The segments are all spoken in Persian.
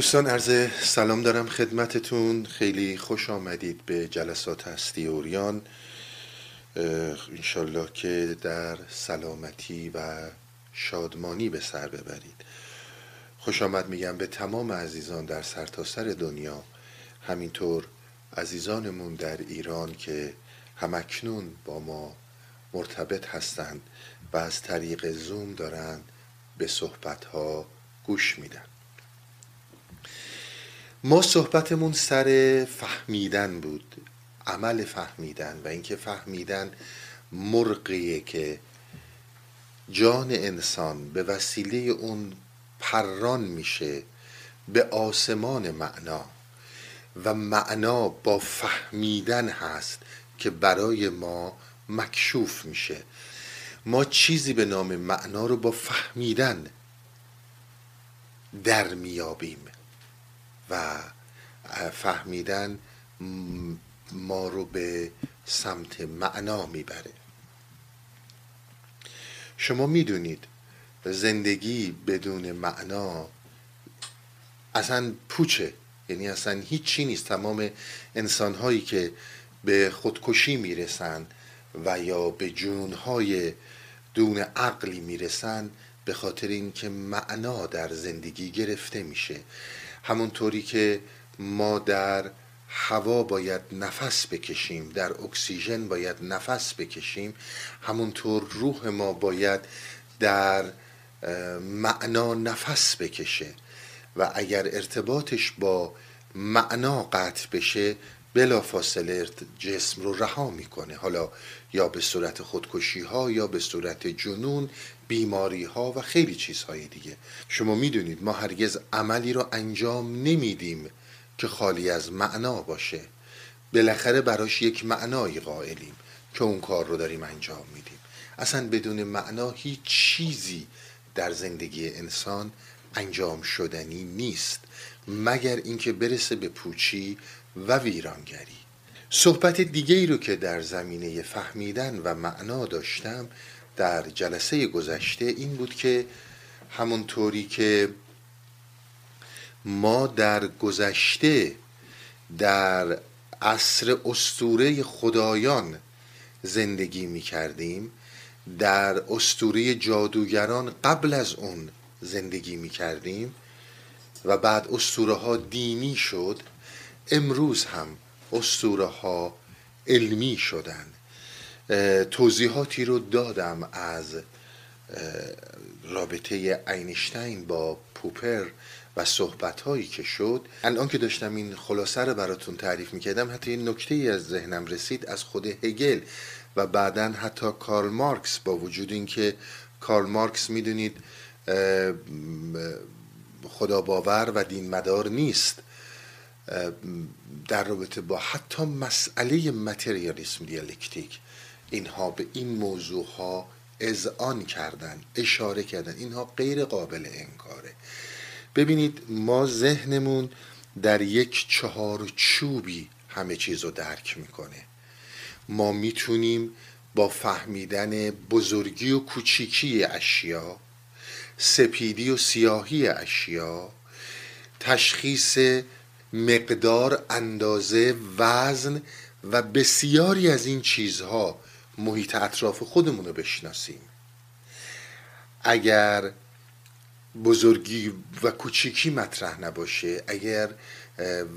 دوستان عرض سلام دارم خدمتتون. خیلی خوش آمدید به جلسات هستی اوریان. انشالله که در سلامتی و شادمانی به سر ببرید. خوش آمد میگم به تمام عزیزان در سرتاسر سر دنیا. همینطور عزیزانمون در ایران که همکنون با ما مرتبط هستند و از طریق زوم دارند به صحبت ها گوش میدن. ما صحبتمون سر فهمیدن بود عمل فهمیدن و اینکه فهمیدن مرقیه که جان انسان به وسیله اون پران میشه به آسمان معنا و معنا با فهمیدن هست که برای ما مکشوف میشه. ما چیزی به نام معنا رو با فهمیدن در میابیم. و فهمیدن ما رو به سمت معنا می‌بره. شما می‌دونید زندگی بدون معنا اصلا پوچه. یعنی اصلا هیچی نیست. تمام انسان هایی که به خودکشی می‌رسن و یا به جنونهای دون عقلی می‌رسن به خاطر اینکه معنا در زندگی گرفته میشه. همونطوری که ما در هوا باید نفس بکشیم در اکسیژن باید نفس بکشیم همونطور روح ما باید در معنا نفس بکشه. و اگر ارتباطش با معنا قطع بشه بلا فاصله جسم رو رها می‌کنه. حالا یا به صورت خودکشی ها یا به صورت جنون بیماری ها و خیلی چیزهای دیگه. شما می‌دونید ما هرگز عملی رو انجام نمیدیم که خالی از معنا باشه. بالاخره براش یک معنایی قائلیم که اون کار رو داریم انجام میدیم. اصلا بدون معنا هیچ چیزی در زندگی انسان انجام شدنی نیست. مگر اینکه برسه به پوچی و ویرانگری. صحبت دیگه ای رو که در زمینه فهمیدن و معنا داشتم در جلسه گذشته این بود که همونطوری که ما در گذشته در عصر استوره خدایان زندگی می کردیم در استوره جادوگران قبل از اون زندگی می کردیم و بعد استوره ها دینی شد امروز هم استوره ها علمی شدن توضیحاتی رو دادم از رابطه اینشتین با پوپر و صحبت هایی که شد. الان که داشتم این خلاصه رو براتون تعریف می‌کردم حتی این نکته ای از ذهنم رسید از خود هگل و بعدا حتی کارل مارکس با وجود اینکه کارل مارکس می‌دونید خدا باور و دین مدار نیست. در رابطه با حتی مسئله متریالیسم دیالکتیک اینها به این موضوع ها اذعان کردن اشاره کردن. اینها غیر قابل انکاره. ببینید ما ذهنمون در یک چهار چوبی همه چیز رو درک می‌کنه. ما می‌تونیم با فهمیدن بزرگی و کوچیکی اشیا سپیدی و سیاهی اشیا تشخیص مقدار اندازه وزن و بسیاری از این چیزها محیط اطراف خودمون رو بشناسیم. اگر بزرگی و کوچیکی مطرح نباشه اگر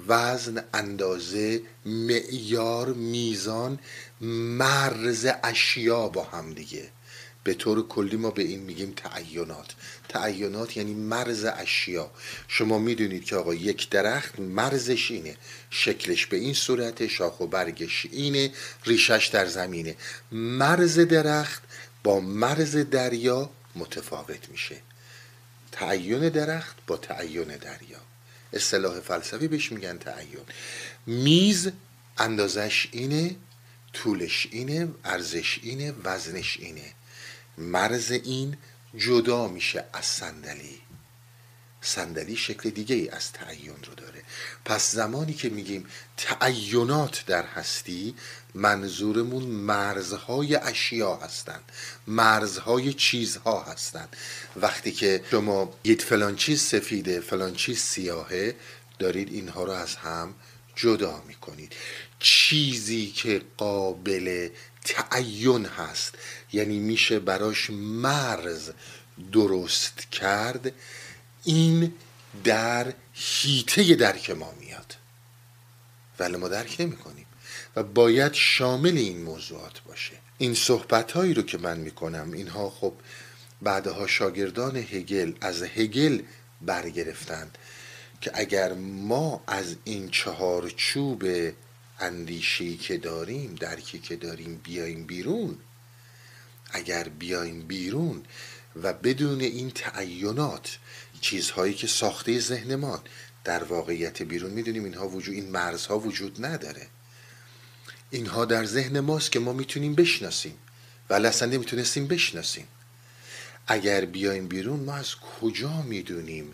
وزن اندازه معیار میزان مرز اشیا با هم دیگه. به طور کلی ما به این میگیم تعینات. تعینات یعنی مرز اشیا. شما می‌دونید که آقا یک درخت مرزش اینه. شکلش به این صورت شاخ و برگش اینه ریشش در زمینه. مرز درخت با مرز دریا متفاوت میشه. تعین درخت با تعین دریا. اصطلاح فلسفی بهش میگن تعین. میز اندازش اینه طولش اینه ارزش اینه وزنش اینه. مرز این جدا میشه از صندلی. صندلی شکل دیگه ای از تعین رو داره. پس زمانی که میگیم تعینات در هستی منظورمون مرزهای اشیا هستند مرزهای چیزها هستند وقتی که شما یه فلان چیز سفیده فلان چیز سیاهه دارید اینها رو از هم جدا می‌کنید. چیزی که قابل تعین هست. یعنی میشه براش مرز درست کرد. این در هیته درک ما میاد. ولی ما درک نمی کنیم و باید شامل این موضوعات باشه. این صحبت هایی رو که من می‌کنم اینها خب بعدها شاگردان هگل از هگل برگرفتند که اگر ما از این چهار چوب اندیشی که داریم درکی که داریم بیایم بیرون. اگر بیایم بیرون و بدون این تعینات چیزهایی که ساخته ذهنمان در واقعیت بیرون می‌دونیم اینها وجود این مرزها وجود نداره. اینها در ذهن ماست که ما می‌تونیم بشناسیم. ولی اصلا نمی‌تونستیم بشناسیم. اگر بیایم بیرون ما از کجا می‌دونیم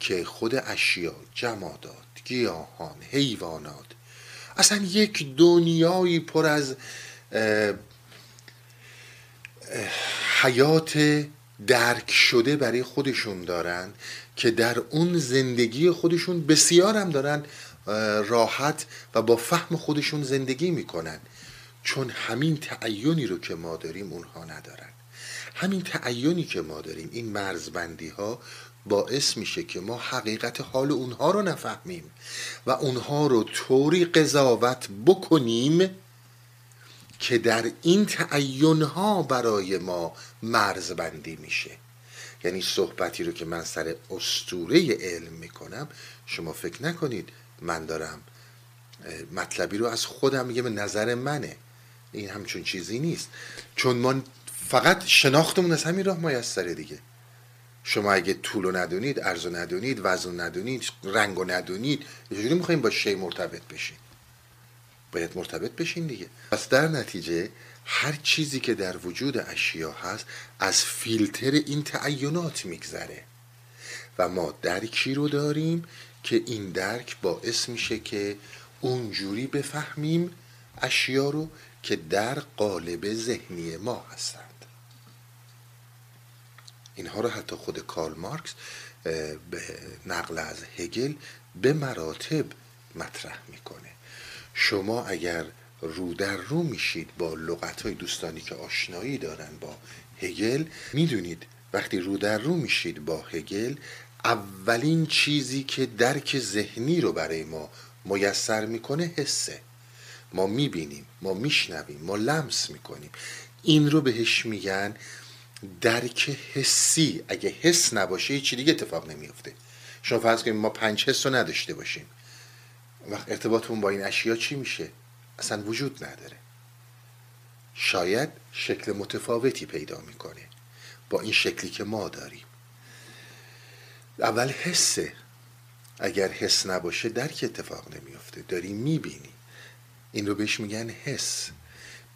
که خود اشیا جمادات گیاهان حیوانات اصلا یک دنیایی پر از حیات درک شده برای خودشون دارن که در اون زندگی خودشون بسیار هم دارن راحت و با فهم خودشون زندگی می‌کنن. چون همین تعینی رو که ما داریم اونها ندارن. همین تعینی که ما داریم این مرزبندی ها باعث میشه که ما حقیقت حال اونها رو نفهمیم و اونها رو طوری قضاوت بکنیم که در این تعین ها برای ما مرزبندی میشه. یعنی صحبتی رو که من سر استوره علم می‌کنم شما فکر نکنید من دارم مطلبی رو از خودم میگه به نظر منه. این همچون چیزی نیست. چون ما فقط شناختمون از همین راه میسره دیگه. شما اگه طول رو ندونید ارز رو ندونید وزن ندونید رنگ رو ندونید چجوری می‌خوایم با شی مرتبط بشین. باید مرتبط بشین دیگه. پس در نتیجه هر چیزی که در وجود اشیا هست از فیلتر این تعینات میگذره. و ما درکی رو داریم که این درک باعث میشه که اونجوری بفهمیم اشیا رو که در قالب ذهنی ما هستند اینها رو حتی خود کارل مارکس به نقل از هگل به مراتب مطرح می‌کنه. شما اگر رو در رو میشید با لغت های دوستانی که آشنایی دارن با هگل می‌دونید وقتی رو در رو میشید با هگل اولین چیزی که درک ذهنی رو برای ما میسر می‌کنه حسه. ما می‌بینیم ما میشنویم ما لمس می‌کنیم. این رو بهش میگن درک حسی. اگه حس نباشه هیچی دیگه اتفاق نمیفته شما فرض کنید ما پنج حس رو نداشته باشیم. وقت ارتباطمون با این اشیا چی میشه؟ اصلا وجود نداره. شاید شکل متفاوتی پیدا می‌کنه با این شکلی که ما داریم. اول حسه. اگر حس نباشه درک اتفاق نمیفته داری می‌بینی. این رو بهش میگن حس.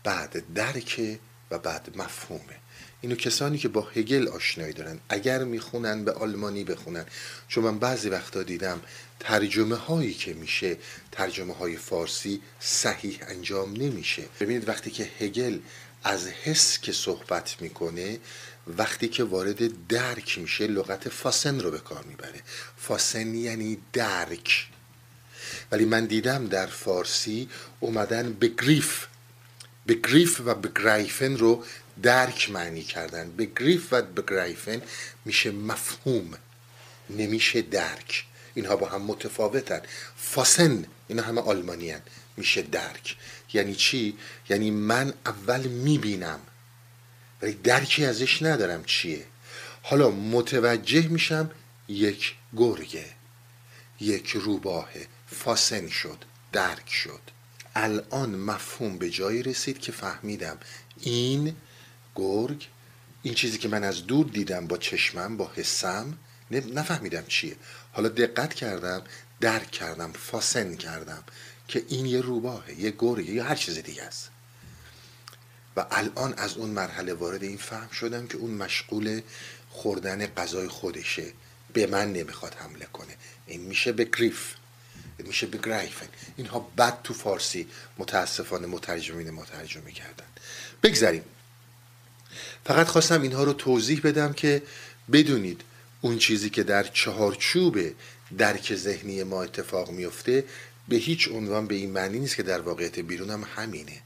بعد درک و بعد مفهومه. اینو کسانی که با هگل آشنایی دارن اگر می‌خونن به آلمانی بخونن. چون من بعضی وقتا دیدم ترجمه هایی که میشه ترجمه های فارسی صحیح انجام نمیشه. ببینید وقتی که هگل از حس که صحبت می‌کنه وقتی که وارد درک میشه لغت فاسن رو به کار می‌بره. فاسن یعنی درک. ولی من دیدم در فارسی اومدن بگریف بگریف و بگریفن رو درک معنی کردن. بگریف و بگریفن میشه مفهوم نمیشه درک. اینها با هم متفاوتن. فاسن اینا همه آلمانی میشه درک. یعنی چی؟ یعنی من اول می‌بینم. ولی درکی ازش ندارم چیه. حالا متوجه میشم یک گرگه. یک روباهه فاسن شد. درک شد. الان مفهوم به جایی رسید که فهمیدم. این گرگ این چیزی که من از دور دیدم با چشمم با حسم نفهمیدم چیه. حالا دقت کردم درک کردم فاسن کردم که این یه روباهه یه گرگه یا هر چیز دیگه است. و الان از اون مرحله وارد این فهم شدم که اون مشغول خوردن غذای خودشه. به من نمی‌خواد حمله کنه. این میشه به گریف. میشه به اینها بد تو فارسی متاسفانه مترجمین ما ترجمه کردن بگذاریم. فقط خواستم اینها رو توضیح بدم که بدونید اون چیزی که در چهارچوب درک ذهنی ما اتفاق میفته به هیچ عنوان به این معنی نیست که در واقعیت بیرون هم همینه.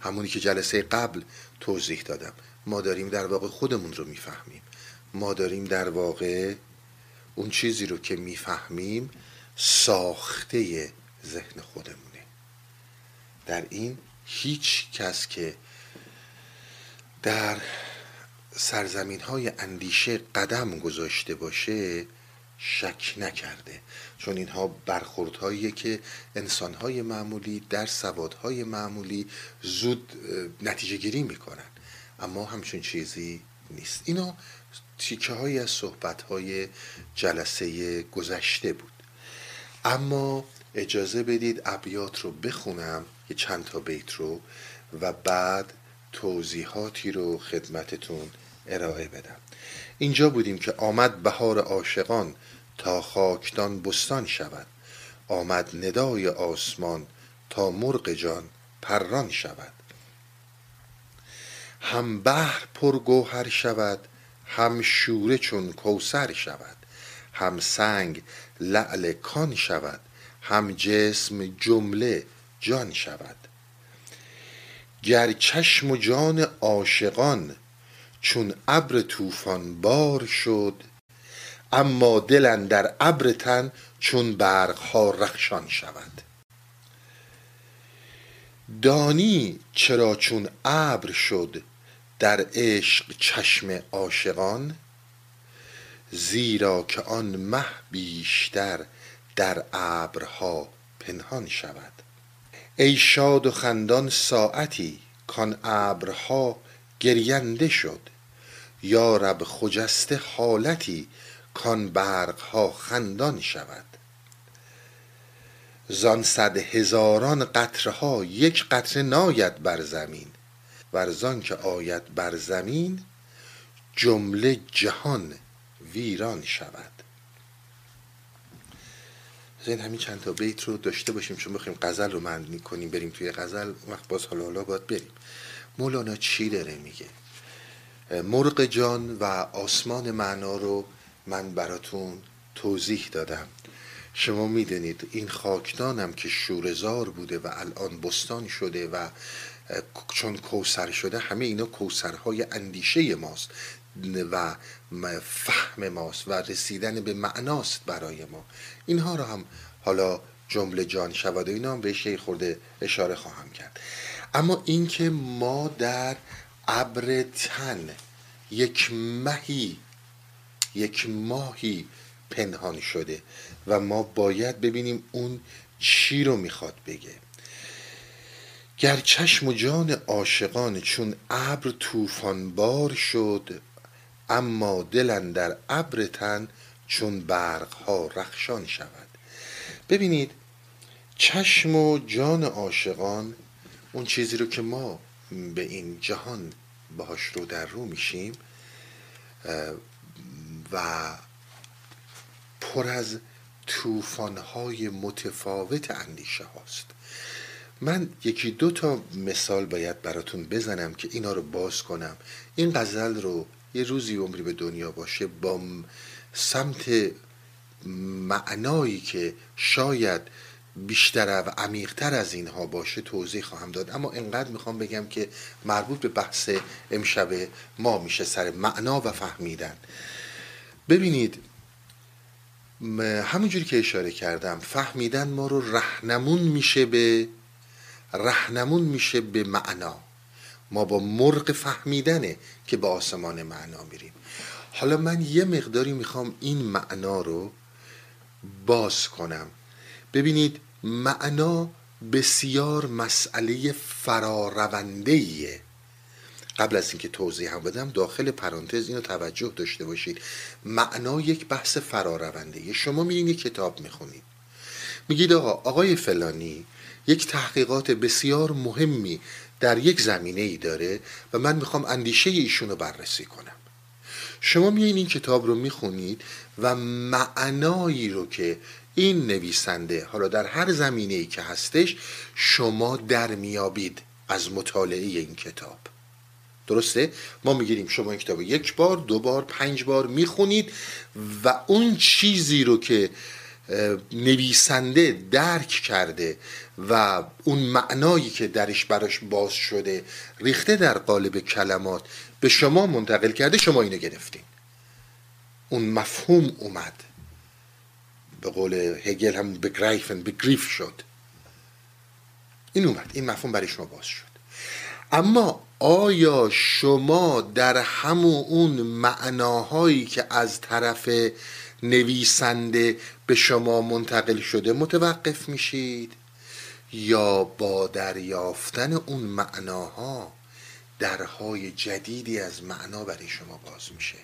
همونی که جلسه قبل توضیح دادم. ما داریم در واقع خودمون رو می‌فهمیم. ما داریم در واقع اون چیزی رو که می‌فهمیم ساخته ذهن خودمونه. در این هیچ کس که در سرزمین های اندیشه قدم گذاشته باشه شک نکرده. چون اینها برخوردهایی که انسانهای معمولی در سوادهای معمولی زود نتیجه گیری می‌کنن. اما همچون چیزی نیست. اینا تیکه های از صحبت های جلسه گذشته بود. اما اجازه بدید ابیات رو بخونم یه چند تا بیت رو و بعد توضیحاتی رو خدمتتون ارائه بدم. اینجا بودیم که آمد بهار عاشقان تا خاکدان بستان شود. آمد ندای آسمان تا مرغ جان پران شود. هم بحر پرگوهر شود هم شوره چون کوسر شود. هم سنگ لعل کان شود هم جسم جمله جان شود. گر چشم و جان عاشقان چون ابر طوفان بار شد اما دل در ابر تن چون برق ها رخشان شود. دانی چرا چون ابر شد در عشق چشم عاشقان؟ زیرا که آن مه بیشتر در ابرها پنهان شود. ای شاد و خندان ساعتی کان ابرها گرینده شد. یا رب خجسته حالتی کان برقها خندان شود. زان صد هزاران قطرها یک قطره ناید بر زمین. ورزان که آید بر زمین جمله جهان ویران شود. این همین چند تا بیت رو داشته باشیم. چون بخوایم غزل رو معنی کنیم بریم توی غزل وقت باز حالا حالا باید بریم. مولانا چی داره میگه؟ مرغ جان و آسمان معنا رو من براتون توضیح دادم. شما می‌دونید این خاکدانم که شورزار بوده و الان بستان شده و چون کوسر شده همه اینا کوسرهای اندیشه ماست. و فهم ماست و رسیدن به معناست برای ما. اینها رو هم حالا جمله جان شود و اینا هم بهش خورده اشاره خواهم کرد. اما اینکه ما در ابر تن یک مهی یک ماهی پنهان شده و ما باید ببینیم اون چی رو می‌خواد بگه. گر چشم و جان عاشقان چون ابر طوفان بار شد اما دل در ابر تن چون برق ها رخشان شود. ببینید چشم و جان عاشقان اون چیزی رو که ما به این جهان باهاش رو در رو میشیم و پر از توفانهای متفاوت اندیشه هاست. من یکی دو تا مثال باید براتون بزنم که اینا رو باز کنم. این غزل رو یه روزی عمری به دنیا باشه با سمت معنایی که شاید بیشتر و عمیقتر از اینها باشه توضیح خواهم داد. اما انقدر می‌خوام بگم که مربوط به بحث امشب ما میشه سر معنا و فهمیدن. ببینید همونجوری که اشاره کردم فهمیدن ما رو رهنمون میشه به رهنمون میشه به معنا. ما با مرغ فهمیدنه که به آسمان معنا میریم. حالا من یه مقداری می‌خوام این معنا رو باز کنم. ببینید معنا بسیار مسئله فرارونده قبل از اینکه توضیح هم بدم داخل پرانتز اینو توجه داشته باشید. معنا یک بحث فرارونده شما میرین یک کتاب می‌خونید. میگید آقا آقای فلانی یک تحقیقات بسیار مهمی در یک زمینه ای داره و من می‌خوام اندیشه ایشون رو بررسی کنم. شما میایین این کتاب رو می‌خونید و معنایی رو که این نویسنده حالا در هر زمینه ای که هستش شما در میابید از مطالعه این کتاب. درسته؟ ما می‌گیریم شما این کتاب یک بار دو بار پنج بار می‌خونید و اون چیزی رو که نویسنده درک کرده و اون معنایی که درش براش باز شده ریخته در قالب کلمات به شما منتقل کرده شما اینو گرفتین. اون مفهوم اومد. به قول هگل هم بگریفن بگریف شد. این اومد. این مفهوم برای شما باز شد. اما آیا شما در همون اون معناهایی که از طرف نویسنده به شما منتقل شده متوقف میشید یا با دریافتن اون معناها درهای جدیدی از معنا برای شما باز میشه؟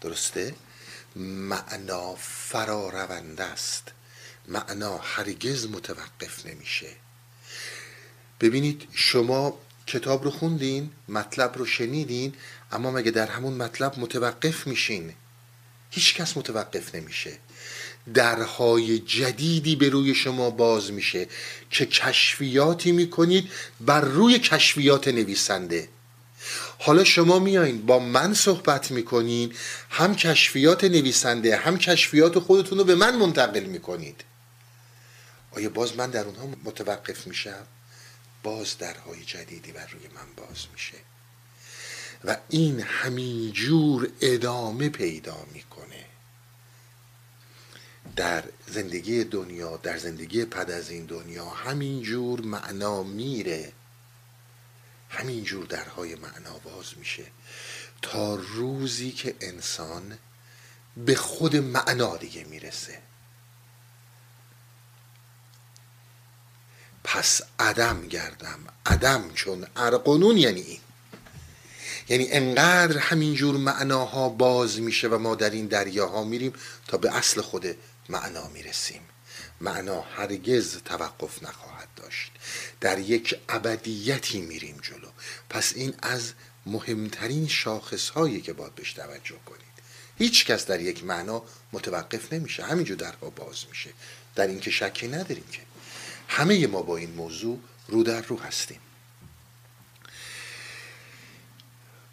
درسته؟ معنا فرا رونده است. معنا هرگز متوقف نمیشه. ببینید شما کتاب رو خوندین مطلب رو شنیدین اما مگه در همون مطلب متوقف میشین؟ هیچ کس متوقف نمیشه. درهای جدیدی به روی شما باز میشه که کشفیاتی می‌کنید بر روی کشفیات نویسنده. حالا شما میایین با من صحبت می‌کنین هم کشفیات نویسنده هم کشفیات خودتون رو به من منتقل می‌کنید. آیا باز من در اونها متوقف میشم؟ باز درهای جدیدی بر روی من باز میشه. و این همینجور ادامه پیدا می‌کنه. در زندگی دنیا در زندگی پد از این دنیا همینجور معنا میره. همینجور درهای معنا باز میشه. تا روزی که انسان به خود معنا دیگه می‌رسه. پس عدم گردم. عدم چون ارقنون یعنی این. یعنی انقدر همینجور معناها باز میشه و ما در این دریاها میریم تا به اصل خود معنا می‌رسیم. معنا هرگز توقف نخواهد داشت. در یک ابدیتی میریم جلو. پس این از مهمترین شاخص هایی که باید بهش توجه کنید. هیچ کس در یک معنا متوقف نمیشه. همینجور درها باز میشه. در اینکه شکی نداریم که. همه ما با این موضوع رو در رو هستیم.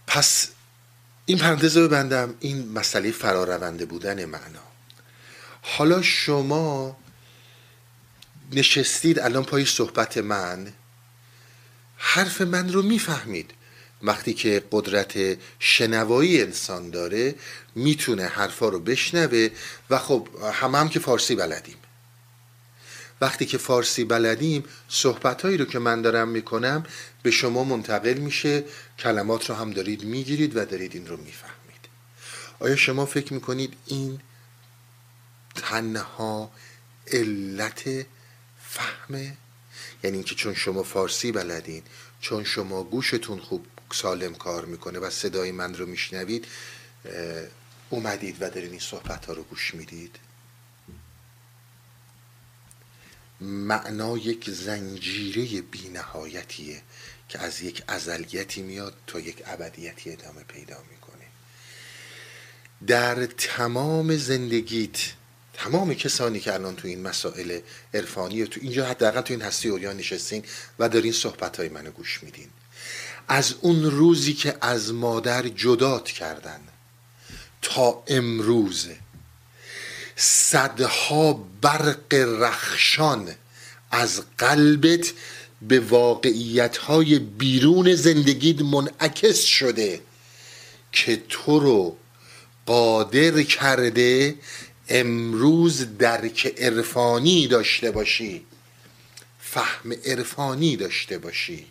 پس این پرانتز رو ببندم. این مسئله فرارونده بودن معنا. حالا شما نشستید الان پای صحبت من. حرف من رو می‌فهمید. وقتی که قدرت شنوایی انسان داره می‌تونه حرفا رو بشنوه و خب همه هم که فارسی بلدیم. وقتی که فارسی بلدیم صحبتهایی رو که من دارم می‌کنم به شما منتقل میشه. کلمات رو هم دارید می‌گیرید و دارید این رو می‌فهمید. آیا شما فکر می‌کنید این تنها علت فهمه یعنی اینکه چون شما فارسی بلدین چون شما گوشتون خوب سالم کار می‌کنه و صدای من رو میشنوید اومدید و دارین این صحبت ها رو گوش می‌دید. معنا یک زنجیره بینهایتیه که از یک ازلیتی میاد تا یک ابدیتی ادامه پیدا می‌کنه. در تمام زندگیت تمام کسانی که الان تو این مسائل عرفانی تو اینجا حداقل تو این هستی اوریان نشستین و دارین صحبت های منو گوش میدین. از اون روزی که از مادر جدات کردن تا امروز صدها برق رخشان از قلبت به واقعیت های بیرون زندگیت منعکس شده که تو رو قادر کرده امروز درک عرفانی داشته باشی. فهم عرفانی داشته باشی.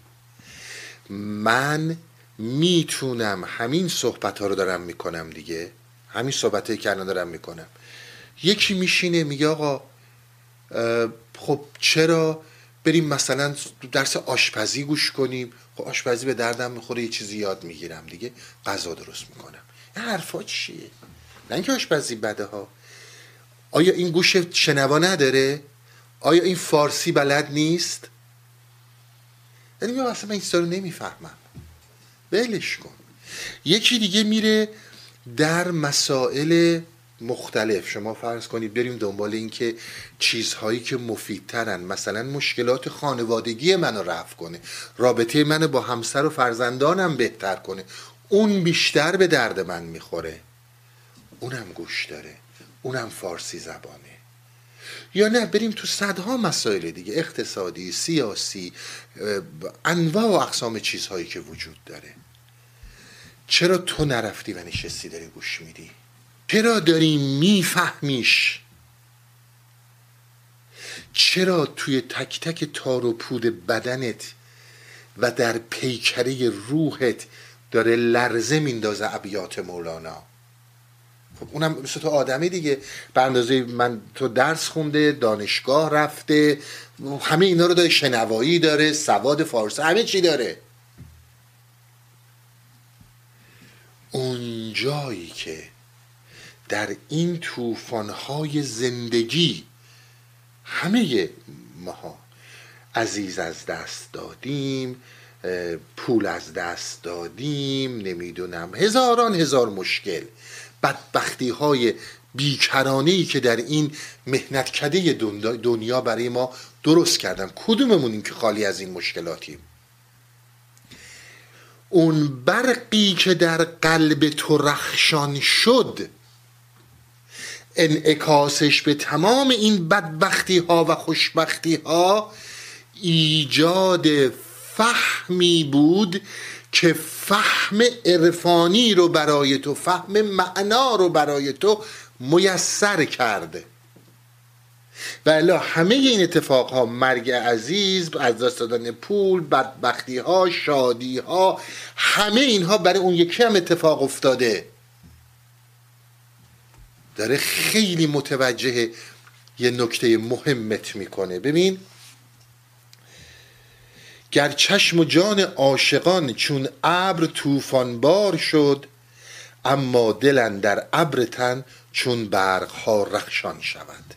من می‌تونم همین صحبت ها رو دارم می‌کنم دیگه. همین صحبت که دارم می‌کنم. یکی میشینه میگه آقا خب چرا بریم مثلا درس آشپزی گوش کنیم؟ خب آشپزی به دردم می‌خوره یه چیزی یاد می‌گیرم دیگه. غذا درست می‌کنم. این حرفا چیه؟ نه اینکه آشپزی بده ها. آیا این گوش شنوا نداره؟ آیا این فارسی بلد نیست؟ یعنی من اصلا من این رو نمی‌فهمم. ولش کن. یکی دیگه میره در مسائل مختلف. شما فرض کنید بریم دنبال اینکه چیزهایی که مفیدترن. مثلا مشکلات خانوادگی منو رفع کنه. رابطه منو با همسر و فرزندانم بهتر کنه. اون بیشتر به درد من می‌خوره. اونم گوش داره. اونم فارسی زبانه. یا نه بریم تو صدها مسائل دیگه اقتصادی سیاسی انواع و اقسام چیزهایی که وجود داره. چرا تو نرفتی و نشستی داری گوش میدی؟ چرا داری میفهمیش؟ چرا توی تک تک تار و پود بدنت و در پیکره روحت داره لرزه میندازه ابیات مولانا؟ اونم مثل تو آدمی دیگه. به اندازه من تو درس خونده دانشگاه رفته همه اینا رو داره شنوایی داره سواد فارسی همه چی داره. اون جایی که در این توفانهای زندگی همه ماها عزیز از دست دادیم پول از دست دادیم نمی‌دونم هزاران هزار مشکل. بدبختی های بیکرانه ای که در این مهنت کده دنیا برای ما درست کردن. این که خالی از این مشکلاتیم؟ اون برقی که در قلب تو رخشان شد انعکاسش به تمام این بدبختی ها و خوشبختی ها ایجاد فهمی بود که فهم عرفانی رو برای تو فهم معنا رو برای تو میسر کرده. و همه این اتفاق ها مرگ عزیز از دست دادن پول بدبختی ها شادی ها همه اینها برای اون یکی هم اتفاق افتاده. داره خیلی متوجه یه نکته مهمت می‌کنه. ببین گر چشم و جان عاشقان چون ابر بار شد اما دلن در ابر تن چون برق ها رخشان شود.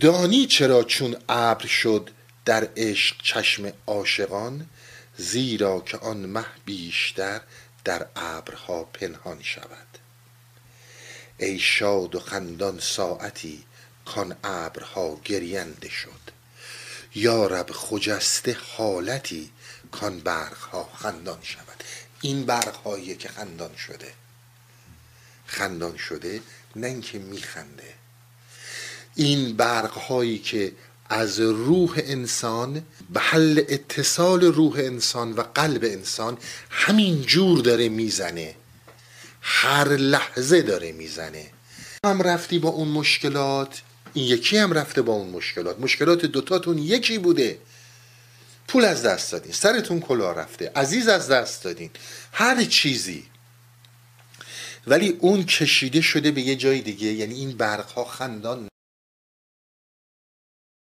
دانی چرا چون ابر شد در عشق چشم عاشقان زیرا که آن مه بیشتر در ابرها پنهان شود. ای شاد و خندان ساعتی کان ابرها گرینده شد. یا رب خجسته حالتی کان برقها خندان شود. این برقهایی که خندان شده. خندان شده نه اینکه میخنده. این برقهایی که از روح انسان به حل اتصال روح انسان و قلب انسان همین جور داره می‌زنه. هر لحظه داره می‌زنه. هم رفتی با اون مشکلات این یکی هم رفته با اون مشکلات. مشکلات دوتاتون یکی بوده. پول از دست دادین. سرتون کلا رفته. عزیز از دست دادین. هر چیزی. ولی اون کشیده شده به یه جای دیگه. یعنی این برق خندان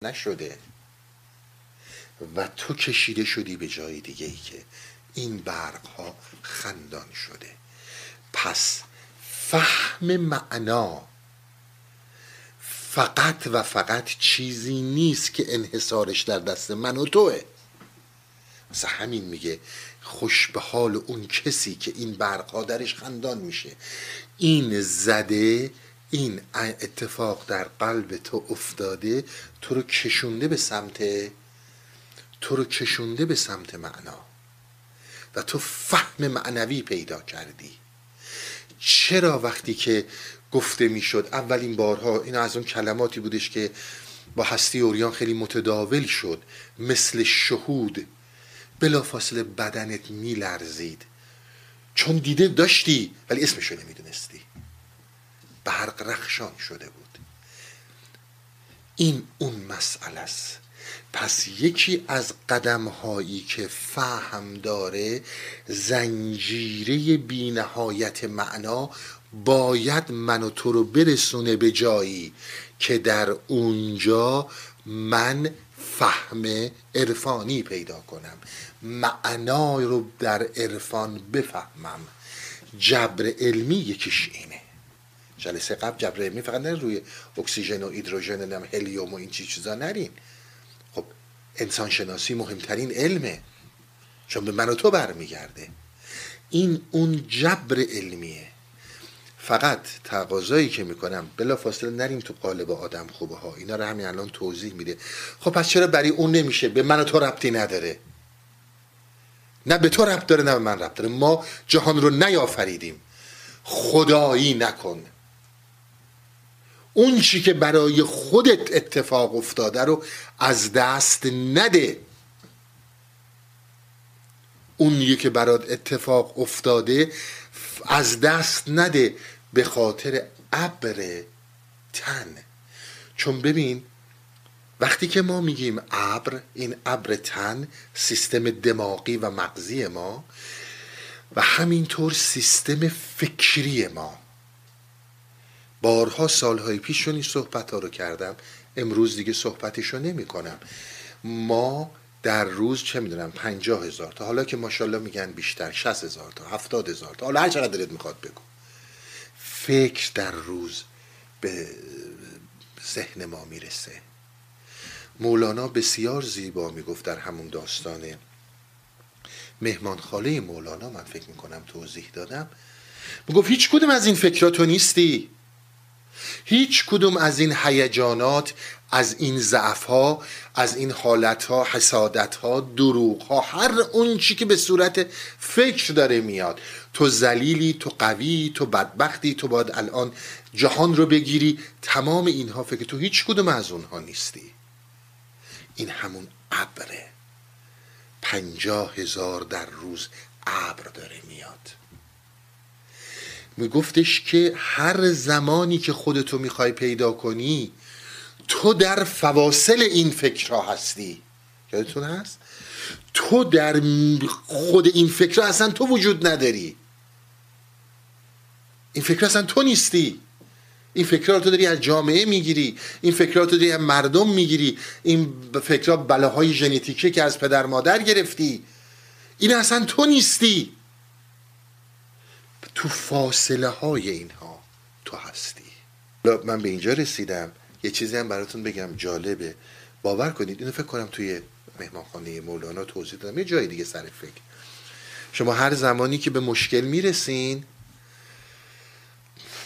نشده. و تو کشیده شدی به جای دیگه ای که این برق ها خندان شده. پس فهم معنا فقط و فقط چیزی نیست که انحصارش در دست من و توه. مثل همین میگه خوش به حال اون کسی که این برقا درش خندان میشه. این زده این اتفاق در قلب تو افتاده تو رو کشونده به سمت تو رو کشونده به سمت معنا. و تو فهم معنوی پیدا کردی. چرا وقتی که گفته می‌شد. اولین بارها این از اون کلماتی بودش که با هستی اوریان خیلی متداول شد. مثل شهود. بلافاصله بدنت میلرزید. چون دیده داشتی ولی اسمشو نمی‌دونستی. برق رخشان شده بود. این اون مسئله است. پس یکی از قدم هایی که فهم داره زنجیره بینهایت معنا باید من و تو رو برسونه به جایی که در اونجا من فهم عرفانی پیدا کنم. معنا رو در عرفان بفهمم. جبر علمی یکیش اینه. جلسه قبل جبر علمی فقط نه روی اکسیژن و هیدروژن و هلیوم و این چی چیزا نرین. خب انسان شناسی مهمترین علمه. چون به من و تو برمیگرده. این اون جبر علمیه. فقط تقاضایی که می‌کنم بلا فاصله نریم تو قالب آدم خوبه ها اینا رو همین الان توضیح میده. خب پس چرا برای اون نمیشه؟ به من و تو ربطی نداره. نه به تو ربط داره نه به من ربط داره. ما جهان رو نیافریدیم. خدایی نکن. اون چی که برای خودت اتفاق افتاده رو از دست نده. اون که برات اتفاق افتاده از دست نده. به خاطر ابر تن. چون ببین وقتی که ما میگیم ابر این ابر تن سیستم دماغی و مغزی ما و همینطور سیستم فکری ما. بارها سالهای پیش این صحبت ها رو کردم امروز دیگه صحبتشو نمی کنم ما در روز چه می‌دونم پنجاه هزار تا حالا که ماشاءالله میگن بیشتر شست هزار تا هفتاد هزار تا حالا هر چقدر دلت می‌خواد بگو. فکر در روز به ذهن ما می‌رسه. مولانا بسیار زیبا می‌گفت در همون داستان مهمانخاله مولانا. من فکر می‌کنم توضیح دادم. می‌گفت هیچ کدوم از این فکراتو نیستی. هیچ کدوم از این هیجانات از این ضعف ها از این حالت ها حسادت ها دروغ ها هر اون چی که به صورت فکر داره میاد. تو زلیلی تو قوی تو بدبختی تو باید الان جهان رو بگیری. تمام اینها فکر تو هیچ کدوم از اونها نیستی. این همون ابره. پنجاه هزار در روز ابر داره میاد. میگفتش که هر زمانی که خودتو می‌خوای پیدا کنی تو در فواصل این فکرها هستی. یادتون هست؟ تو در خود این فکرها اصلا تو وجود نداری. این فکر اصلا تو نیستی. این فکرها تو داری از جامعه می‌گیری. این فکرها تو داری از مردم می‌گیری. این فکرها بلاهای ژنتیکی که از پدر مادر گرفتی. این اصلا تو نیستی. تو فاصله های اینها تو هستی. من به اینجا رسیدم. یه چیزی هم براتون بگم جالبه. باور کنید اینو فکر کنم توی مهمانخانه مولانا توضیح دادم. یه جای دیگه سر فکر. شما هر زمانی که به مشکل می‌رسین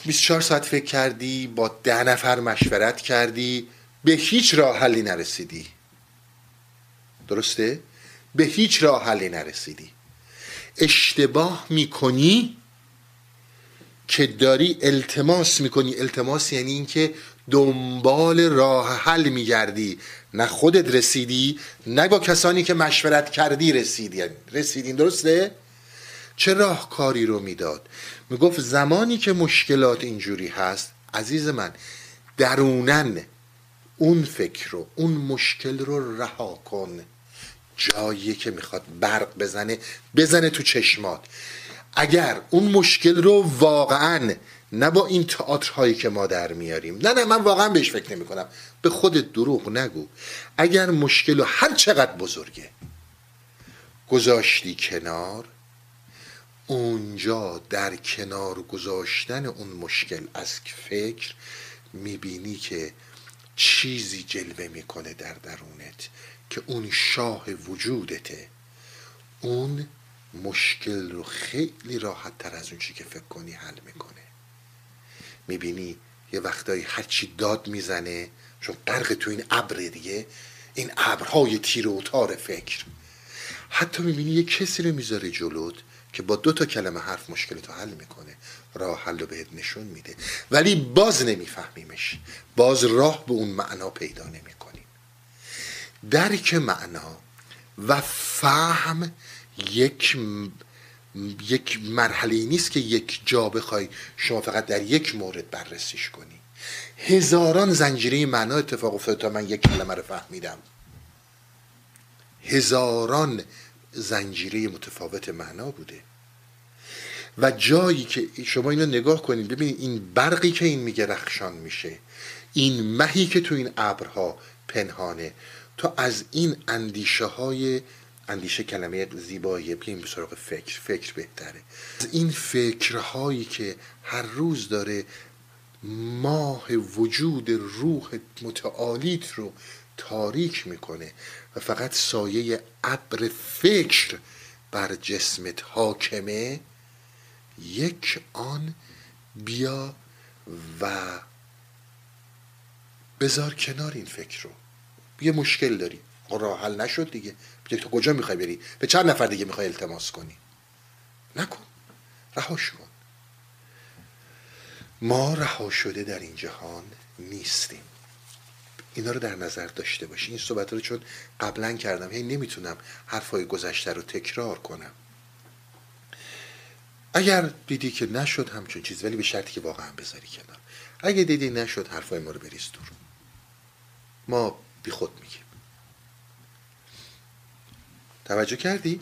24 ساعت فکر کردی با ده نفر مشورت کردی به هیچ راه حلی نرسیدی. درسته؟ به هیچ راه حلی نرسیدی. اشتباه می‌کنی که داری التماس می‌کنی. التماس یعنی اینکه دنبال راه حل میگردی. نه خودت رسیدی نه با کسانی که مشورت کردی رسیدی. رسیدین درسته؟ چه راهکاری رو می‌داد؟ می‌گفت زمانی که مشکلات اینجوری هست عزیز من درونن اون فکر رو اون مشکل رو رها کن. جایی که می‌خواد برق بزنه بزنه تو چشمات. اگر اون مشکل رو واقعا نه با این تئاترهایی که ما در میاریم نه نه من واقعا بهش فکر نمی کنم به خودت دروغ نگو. اگر مشکل رو هر چقدر بزرگه گذاشتی کنار اونجا در کنار گذاشتن اون مشکل از فکر می‌بینی که چیزی جلوه می‌کنه در درونت که اون شاه وجودته. اون مشکل رو خیلی راحت تر از اون چی که فکر کنی حل می‌کنه. می‌بینی یه وقتایی هرچی داد می‌زنه چون غرق تو این ابر دیگه این ابرهای تیر و تار فکر. حتی می‌بینی یه کسی رو می‌ذاره جلوت که با دو تا کلمه حرف مشکلتو حل می‌کنه راه حل رو بهت نشون میده. ولی باز نمیفهمیمش. باز راه به اون معنا پیدا نمی‌کنیم. درک معنا و فهم یک یک مرحله نیست که یک جا بخوای شما فقط در یک مورد بررسیش کنی. هزاران زنجیره معنا اتفاق افتاد تا من یک کلمه رو فهمیدم. هزاران زنجیره متفاوت معنا بوده. و جایی که شما اینو نگاه کنید ببینید این برقی که این میگه رخشان میشه این مهی که تو این ابرها پنهانه. تو از این اندیشه های اندیشه کلمه زیبایی بیایم به سراغ فکر فکر بهتره. از این فکرهایی که هر روز داره ماه وجود روح متعالیت رو تاریک می‌کنه و فقط سایه ابر فکر بر جسمت حاکمه یک آن بیا و بذار کنار این فکر رو. یه مشکل داری. راه حل نشد دیگه. تو کجا می‌خوای بری؟ به چند نفر دیگه می‌خوای التماس کنی؟ نکن. رهاش کن. ما رها شده در این جهان نیستیم. اینا رو در نظر داشته باشی. این صحبت رو چون قبلا کردم هی نمی‌تونم حرفای گذشته رو تکرار کنم. اگر دیدی که نشد همچون چیز ولی به شرطی که واقعا بذاری کنار. اگه دیدی نشد حرفای ما رو بریز دور. ما بی خود میگیم. توجه کردی؟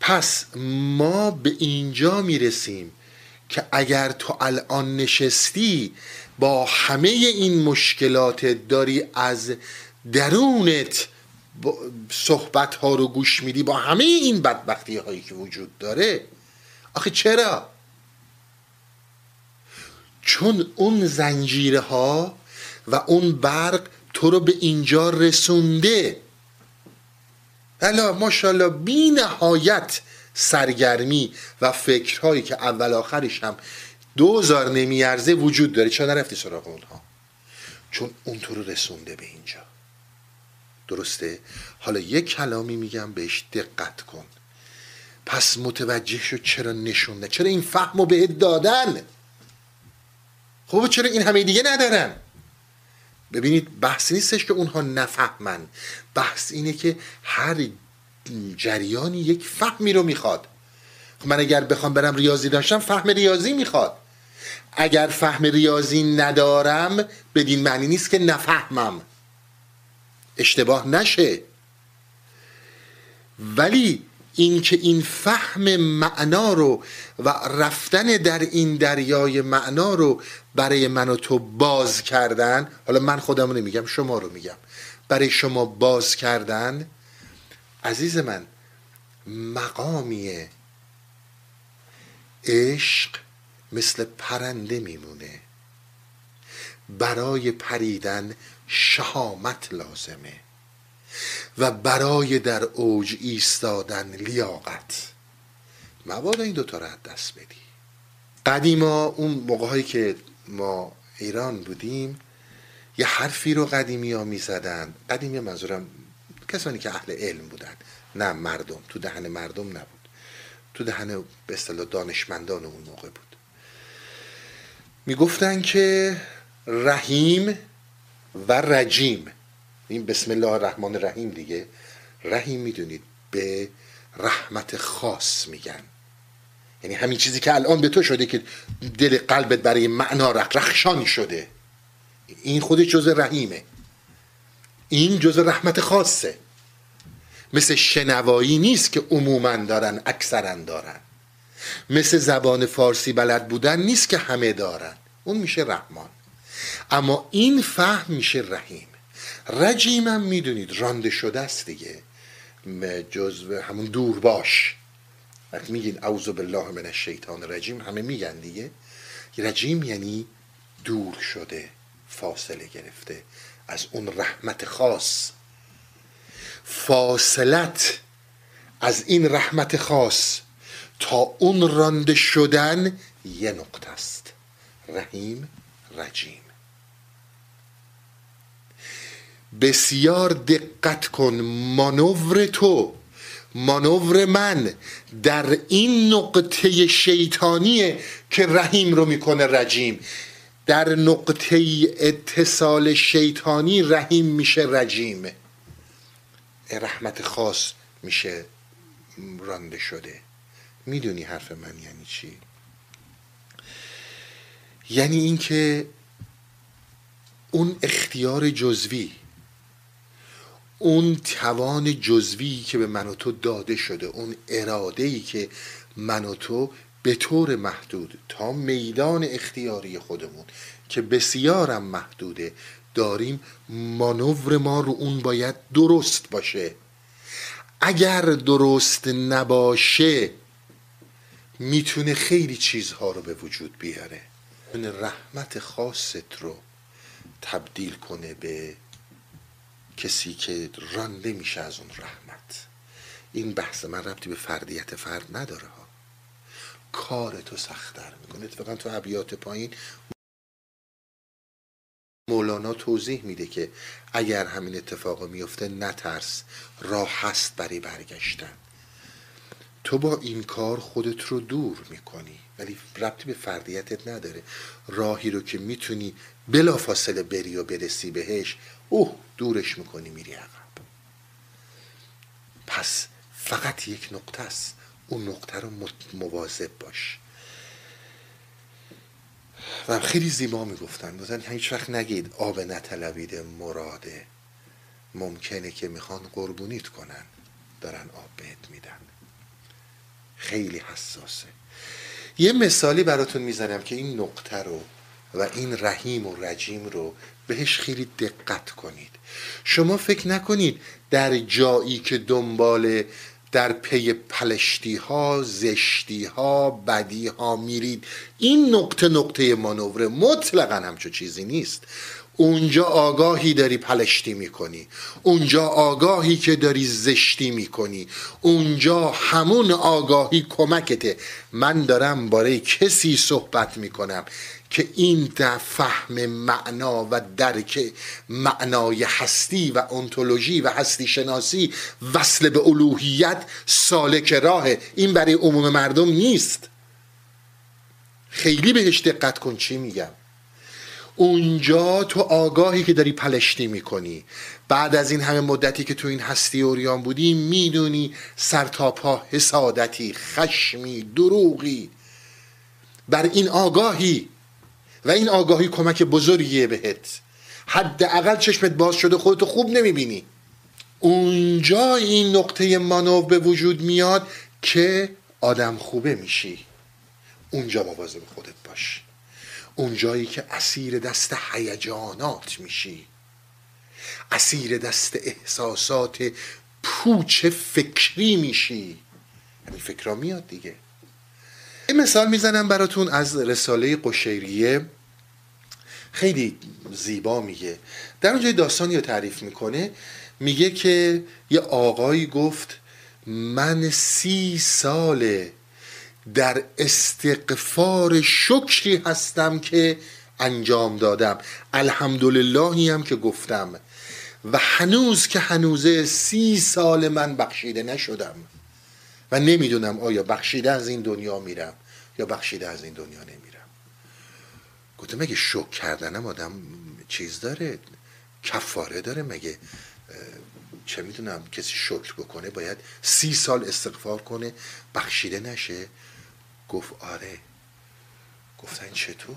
پس ما به اینجا می‌رسیم که اگر تو الان نشستی با همه این مشکلات داری از درونت صحبت ها رو گوش میدی؟ با همه این بدبختی هایی که وجود داره؟ آخه چرا؟ چون اون زنجیره ها و اون برق تو رو به اینجا رسونده. الا ماشاءالله بی نهایت سرگرمی و فکرهایی که اول آخرش هم دوزار نمیارزه وجود داره. چرا نرفتی سراغ اونها؟ چون اون تو رو رسونده به اینجا. درسته؟ حالا یک کلامی میگم بهش دقت کن. پس متوجه شد چرا نشونده چرا این فهم رو بهت دادن؟ خب چرا این همه دیگه ندارن؟ ببینید بحث نیستش که اونها نفهمن. بحث اینه که هر جریانی یک فهمی رو می‌خواد. خب من اگر بخوام برم ریاضی داشتم فهم ریاضی می‌خواد. اگر فهم ریاضی ندارم بدین معنی نیست که نفهمم. اشتباه نشه. ولی اینکه این فهم معنا رو و رفتن در این دریای معنا رو برای من و تو باز کردن حالا من خودم رو نمیگم شما رو میگم. برای شما باز کردن عزیز من مقامی عشق مثل پرنده میمونه. برای پریدن شهامت لازمه و برای در اوج ایستادن لیاقت. مبادا این دوتا رو دست بدی. قدیما اون موقع هایی که ما ایران بودیم یه حرفی رو قدیمی ها می زدن قدیمی منظورم کسانی که اهل علم بودن. نه مردم. تو دهن مردم نبود. تو دهن به اصطلاح دانشمندان اون موقع بود. می‌گفتن که رحیم و رجیم. این بسم الله الرحمن الرحیم دیگه. رحیم می‌دونید به رحمت خاص میگن. یعنی همین چیزی که الان به تو شده که دل قلبت برای معنا رخشان شده. این خودش جز رحیمه. این جز رحمت خاصه. مثل شنوایی نیست که عموما دارن اکثرا دارن. مثل زبان فارسی بلد بودن نیست که همه دارن. اون میشه رحمان. اما این فهم میشه رحیم. رجیمم می‌دونید رانده شده است دیگه. جزو همون دور باش. وقتی میگین اعوذ بالله من الشیطان رجیم همه میگن دیگه. رجیم یعنی دور شده فاصله گرفته. از اون رحمت خاص. فاصلت از این رحمت خاص تا اون رانده شدن یه نقطه است. رحیم رجیم. بسیار دقت کن مانور تو مانور من در این نقطه شیطانیه که رحیم رو می‌کنه رجیم. در نقطه اتصال شیطانی رحیم میشه رجیم. رحمت خاص میشه رانده شده. می‌دونی حرف من یعنی چی؟ یعنی اینکه اون اختیار جزوی اون توان جزوی که به من و تو داده شده اون اراده ای که من و تو به طور محدود تا میدان اختیاری خودمون که بسیارم محدوده داریم مانور ما رو اون باید درست باشه. اگر درست نباشه می‌تونه خیلی چیزها رو به وجود بیاره. رحمت خاصت رو تبدیل کنه به کسی که رانده میشه از اون رحمت. این بحث من ربطی به فردیت فرد نداره ها. کار تو سختتر می‌کنه. اتفاقا تو ابیات پایین مولانا توضیح میده که اگر همین اتفاق میفته نترس راه هست برای برگشتن. تو با این کار خودت رو دور می‌کنی. ولی ربطی به فردیتت نداره. راهی رو که می‌تونی بلا فاصله بری و برسی بهش اوه دورش می‌کنی میری عقب. پس فقط یک نقطه است. اون نقطه رو مواظب باش. و خیلی زیبا می‌گفتن. گفتن هیچ وقت نگید آب نطلبید مراده ممکنه که می‌خوان قربونیت کنن. دارن آب بهت میدن. خیلی حساسه. یه مثالی براتون می‌زنم که این نقطه رو و این رحیم و رجیم رو بهش خیلی دقت کنید. شما فکر نکنید در جایی که دنبال در پی پلشتی ها زشتی ها بدی ها میرید این نقطه نقطه مانوره مطلقا همچو چیزی نیست. اونجا آگاهی داری پلشتی می‌کنی. اونجا آگاهی که داری زشتی می‌کنی. اونجا همون آگاهی کمکته. من دارم برای کسی صحبت می‌کنم که این در فهم معنا و درک معنای هستی و انتولوژی و هستی شناسی وصل به الوهیت سالک راه این برای عموم مردم نیست. خیلی بهش دقت کن چی میگم؟ اونجا تو آگاهی که داری پلشتی می‌کنی. بعد از این همه مدتی که تو این هستی اوریان بودی می‌دونی سرتاپا حسادتی خشمی دروغی. بر این آگاهی. و این آگاهی کمک بزرگیه بهت. حداقل چشمت باز شده خودتو خوب نمی‌بینی. اونجا این نقطه مانو به وجود میاد که آدم خوبه میشی. اونجا مواظب خودت باش. اونجایی که اسیر دست هیجانات میشی. اسیر دست احساسات پوچ فکری میشی. همین فکرها میاد دیگه. یه مثال می‌زنم براتون از رساله قشیریه. خیلی زیبا میگه. در اونجای داستانی رو تعریف می‌کنه. میگه که یه آقایی گفت من سی ساله در استقفار شکری هستم که انجام دادم. الحمدللهی هم که گفتم. و هنوز که هنوزه سی سال من بخشیده نشدم. و نمی‌دونم آیا بخشیده از این دنیا میرم یا بخشیده از این دنیا نمیرم. گفتم مگه شک کردنم آدم چیز داره؟ کفاره داره مگه؟ چه می‌دونم کسی شکر بکنه باید سی سال استغفار کنه بخشیده نشه. گفت آره. گفتن چطور؟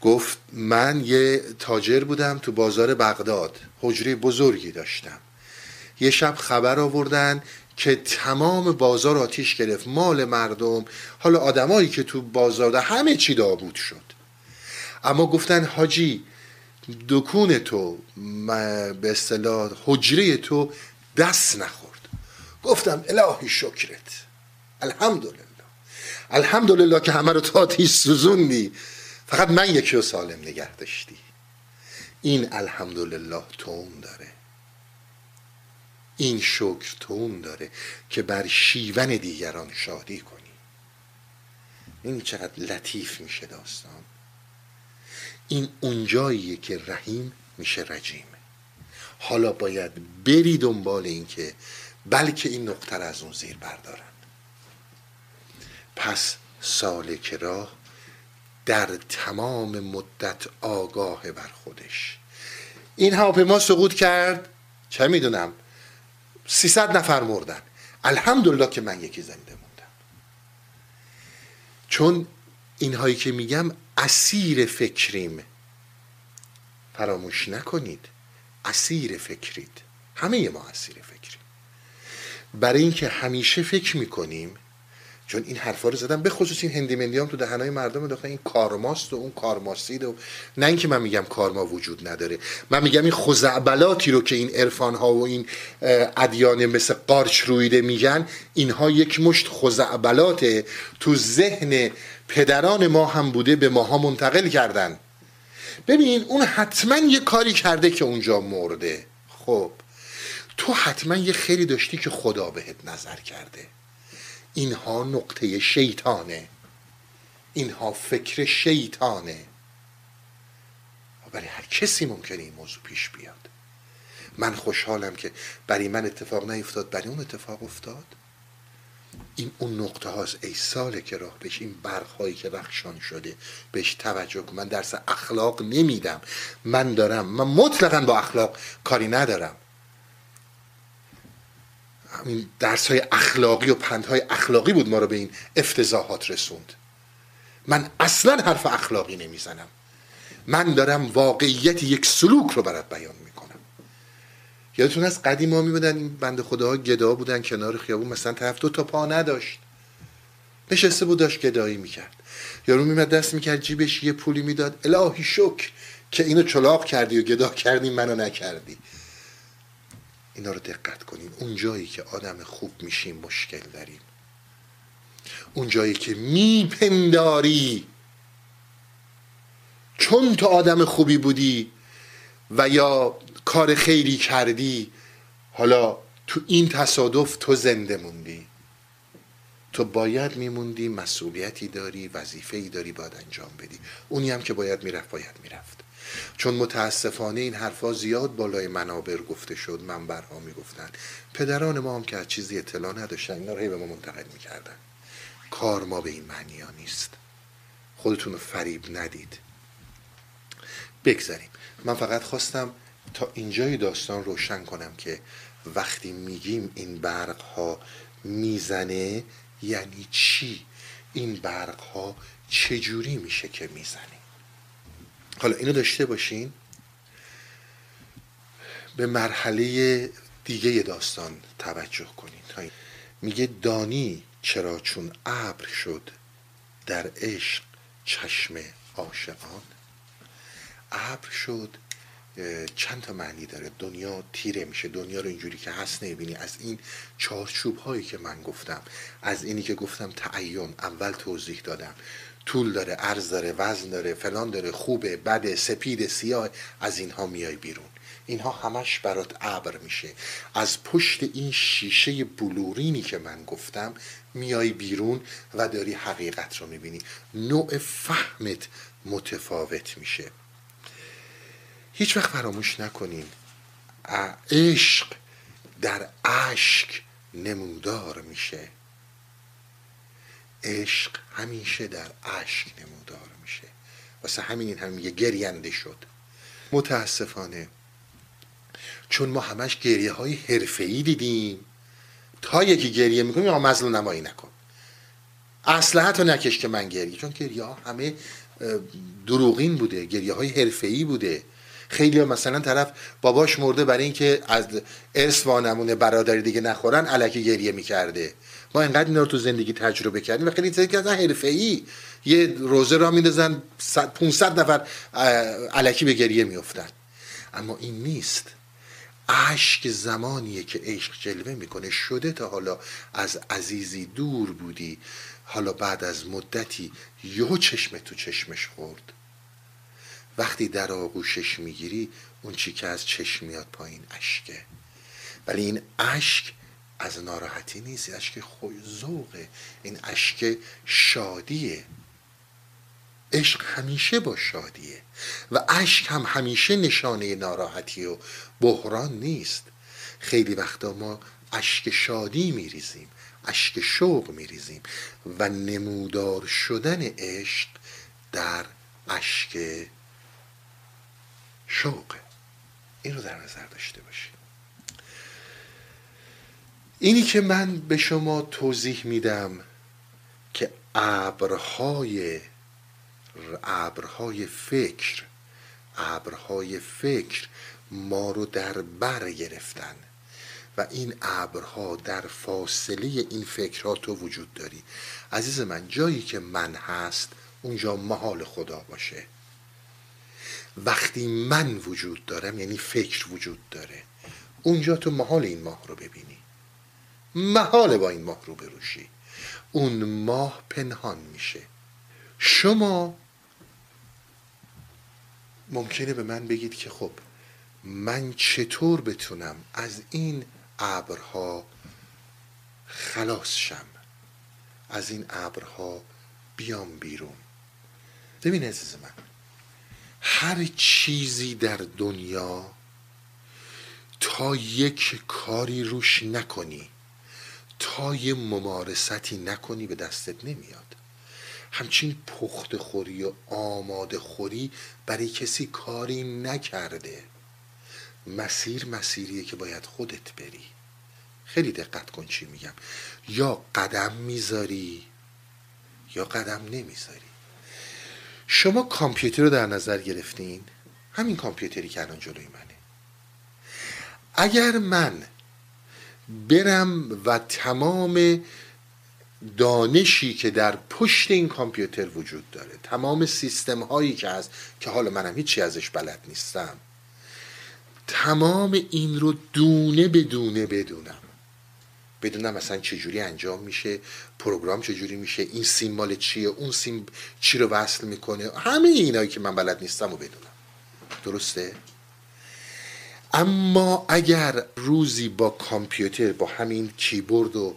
گفت من یه تاجر بودم تو بازار بغداد. حجره بزرگی داشتم. یه شب خبر آوردن که تمام بازار آتیش گرفت. مال مردم حالا آدمایی که تو بازار ده همه چی دابود شد. اما گفتن حاجی دکون تو به اصطلاح حجره تو دست نخورد. گفتم الهی شکرت. الحمدلله. الحمدلله که همه رو تا آتیش سوزوندی. فقط من یکی رو سالم نگه داشتی. این الحمدلله توم داره. این شکر توم داره که بر شیون دیگران شادی کنی. این چقدر لطیف میشه داستان؟ این اونجاییه که رحیم میشه رجیم. حالا باید بری دنبال این که بلکه این نقطه از اون زیر بردارن سالک راه در تمام مدت آگاه بر خودش. این هواپیما سقوط کرد. چه می‌دونم؟ سیصد نفر مردن. الحمدلله که من یکی زنده موندم. چون اینهایی که میگم اسیر فکریم. فراموش نکنید. اسیر فکرید. همه ما اسیر فکریم. برای اینکه همیشه فکر می‌کنیم چون این حرفا رو زدم به خصوص این هندی مندی هم تو دهنای مردم انداختن این کارماست و اون کارماسید و نه اینکه من میگم کارما وجود نداره. من میگم این خزعبلاتی رو که این عرفان ها و این ادیان مثل قارچ رویده میگن اینها یک مشت خزعبلات تو ذهن پدران ما هم بوده به ماها منتقل کردن. ببین اون حتما یه کاری کرده که اونجا مرده. خب تو حتما یه خیلی داشتی که خدا بهت نظر کرده. اینها نقطه شیطانه. اینها فکر شیطانه. برای هر کسی ممکنه این موضوع پیش بیاد. من خوشحالم که برای من اتفاق نیفتاد برای اون اتفاق افتاد. این اون نقطه هاست ای ساله که راه بهش این برق هایی که رخشان شده بهش توجه کن. من درس اخلاق نمیدم. من دارم. من مطلقا با اخلاق کاری ندارم. همین درس های اخلاقی و پندهای اخلاقی بود ما رو به این افتضاحات رسوند. من اصلا حرف اخلاقی نمی‌زنم. من دارم واقعیت یک سلوک رو برات بیان می‌کنم. یادتون از قدیم ها میبودن این بند خداها گدا بودن کنار خیابون مثلا طرف دو تا پا نداشت. نشسته بود داشت گدایی می‌کرد. یارو میمد دست می‌کرد جیبش یه پولی می‌داد. الهی شکر که اینو چلاق کردی و گدا کردی منو نکردی. اینا رو دقت کنین. اون جایی که آدم خوب میشیم مشکل داریم اون جایی که میپنداری. چون تو آدم خوبی بودی و یا کار خیری کردی حالا تو این تصادف تو زنده موندی. تو باید میموندی مسئولیتی داری وظیفه ای داری باید انجام بدی. اونی هم که باید می‌رفت باید می‌رفت. چون متاسفانه این حرفا زیاد بالای منابر گفته شد منبرها می‌گفتن پدران ما هم که از چیزی اطلاع نداشتن اینا رو به ما منتقل می‌کردن. کار ما به این معنی ها نیست. خودتون رو فریب ندید. بگذاریم. من فقط خواستم تا اینجای داستان روشن کنم که وقتی میگیم این برق ها می‌زنه یعنی چی؟ این برق ها چجوری میشه که می‌زنه؟ حالا اینو داشته باشین. به مرحله دیگه داستان توجه کنید میگه دانی چرا چون ابر شد در عشق چشم عاشقان. ابر شد چند تا معنی داره. دنیا تیره میشه. دنیا رو اینجوری که هست نمی‌بینی. از این چارچوب هایی که من گفتم از اینی که گفتم تعین اول توضیح دادم. طول داره عرض داره وزن داره فلان داره خوبه بده سپید سیاه از اینها میای بیرون. اینها همش برات ابر میشه. از پشت این شیشه بلورینی که من گفتم میای بیرون و داری حقیقت رو می‌بینی. نوع فهمت متفاوت میشه. هیچ وقت فراموش نکنین عشق در اشک نمودار میشه. عشق همیشه در اشک نمودار میشه. واسه همین هم میگه گرینده شد. متاسفانه. چون ما همش گریه های حرفه‌ای دیدیم. تا یکی گریه می‌کنیم یا مظلوم نمایی نکن. اصلا تو نکش که من گریه. چون گریه ها همه دروغین بوده گریه های حرفه‌ای بوده. خیلی مثلا طرف باباش مرده برای اینکه از ارث وانمونه برادری دیگه نخورن علکی گریه می‌کرده. ما اینقدر اینا رو تو زندگی تجربه کردیم و خیلی که حرفه ای یه روزه را میندازن 500 نفر علکی به گریه میافتن. اما این نیست. اشک زمانیه که عشق جلوه می‌کنه. شده تا حالا از عزیزی دور بودی. حالا بعد از مدتی یهو چشم تو چشمش خورد. وقتی در آغوشش می‌گیری اون چی که از چشم میاد پایین اشکه. ولی این اشک از ناراحتی نیست. اشک ذوقه. این اشک شادیه. عشق همیشه با شادیه. و اشک هم همیشه نشانه ناراحتی و بحران نیست. خیلی وقتا ما اشک شادی میریزیم اشک شوق میریزیم و نمودار شدن عشق در اشک شوقه. این رو در نظر داشته باشید. اینی که من به شما توضیح میدم که ابرهای ابرهای فکر ابرهای فکر ما رو در بر گرفتن و این ابرها در فاصله این فکرها تو وجود داری. عزیز من جایی که من هست اونجا محال خدا باشه. وقتی من وجود دارم یعنی فکر وجود داره اونجا تو محال این ماه رو ببینی. محال با این ماه رو بروشی اون ماه پنهان میشه. شما ممکنه به من بگید که خب من چطور بتونم از این ابرها خلاص شم؟ از این ابرها بیام بیرون. ببین عزیز من هر چیزی در دنیا تا یک کاری روش نکنی. تا یه ممارستی نکنی به دستت نمیاد. همچین پخت خوری و آماده خوری برای کسی کاری نکرده. مسیر مسیریه که باید خودت بری. خیلی دقت کن چی میگم. یا قدم می‌ذاری یا قدم نمی‌ذاری. شما کامپیوتر رو در نظر گرفتین؟ همین کامپیوتری که الان جلوی منه. اگر من برم و تمام دانشی که در پشت این کامپیوتر وجود داره تمام سیستم هایی که هست که حالا منم هیچی ازش بلد نیستم تمام این رو دونه به دونه بدونم. بدونم مثلا چجوری انجام میشه پروگرام چجوری میشه این سیم مال چیه اون سیم چی رو وصل می‌کنه. همه اینایی که من بلد نیستم رو بدونم. درسته؟ اما اگر روزی با کامپیوتر با همین کیبورد و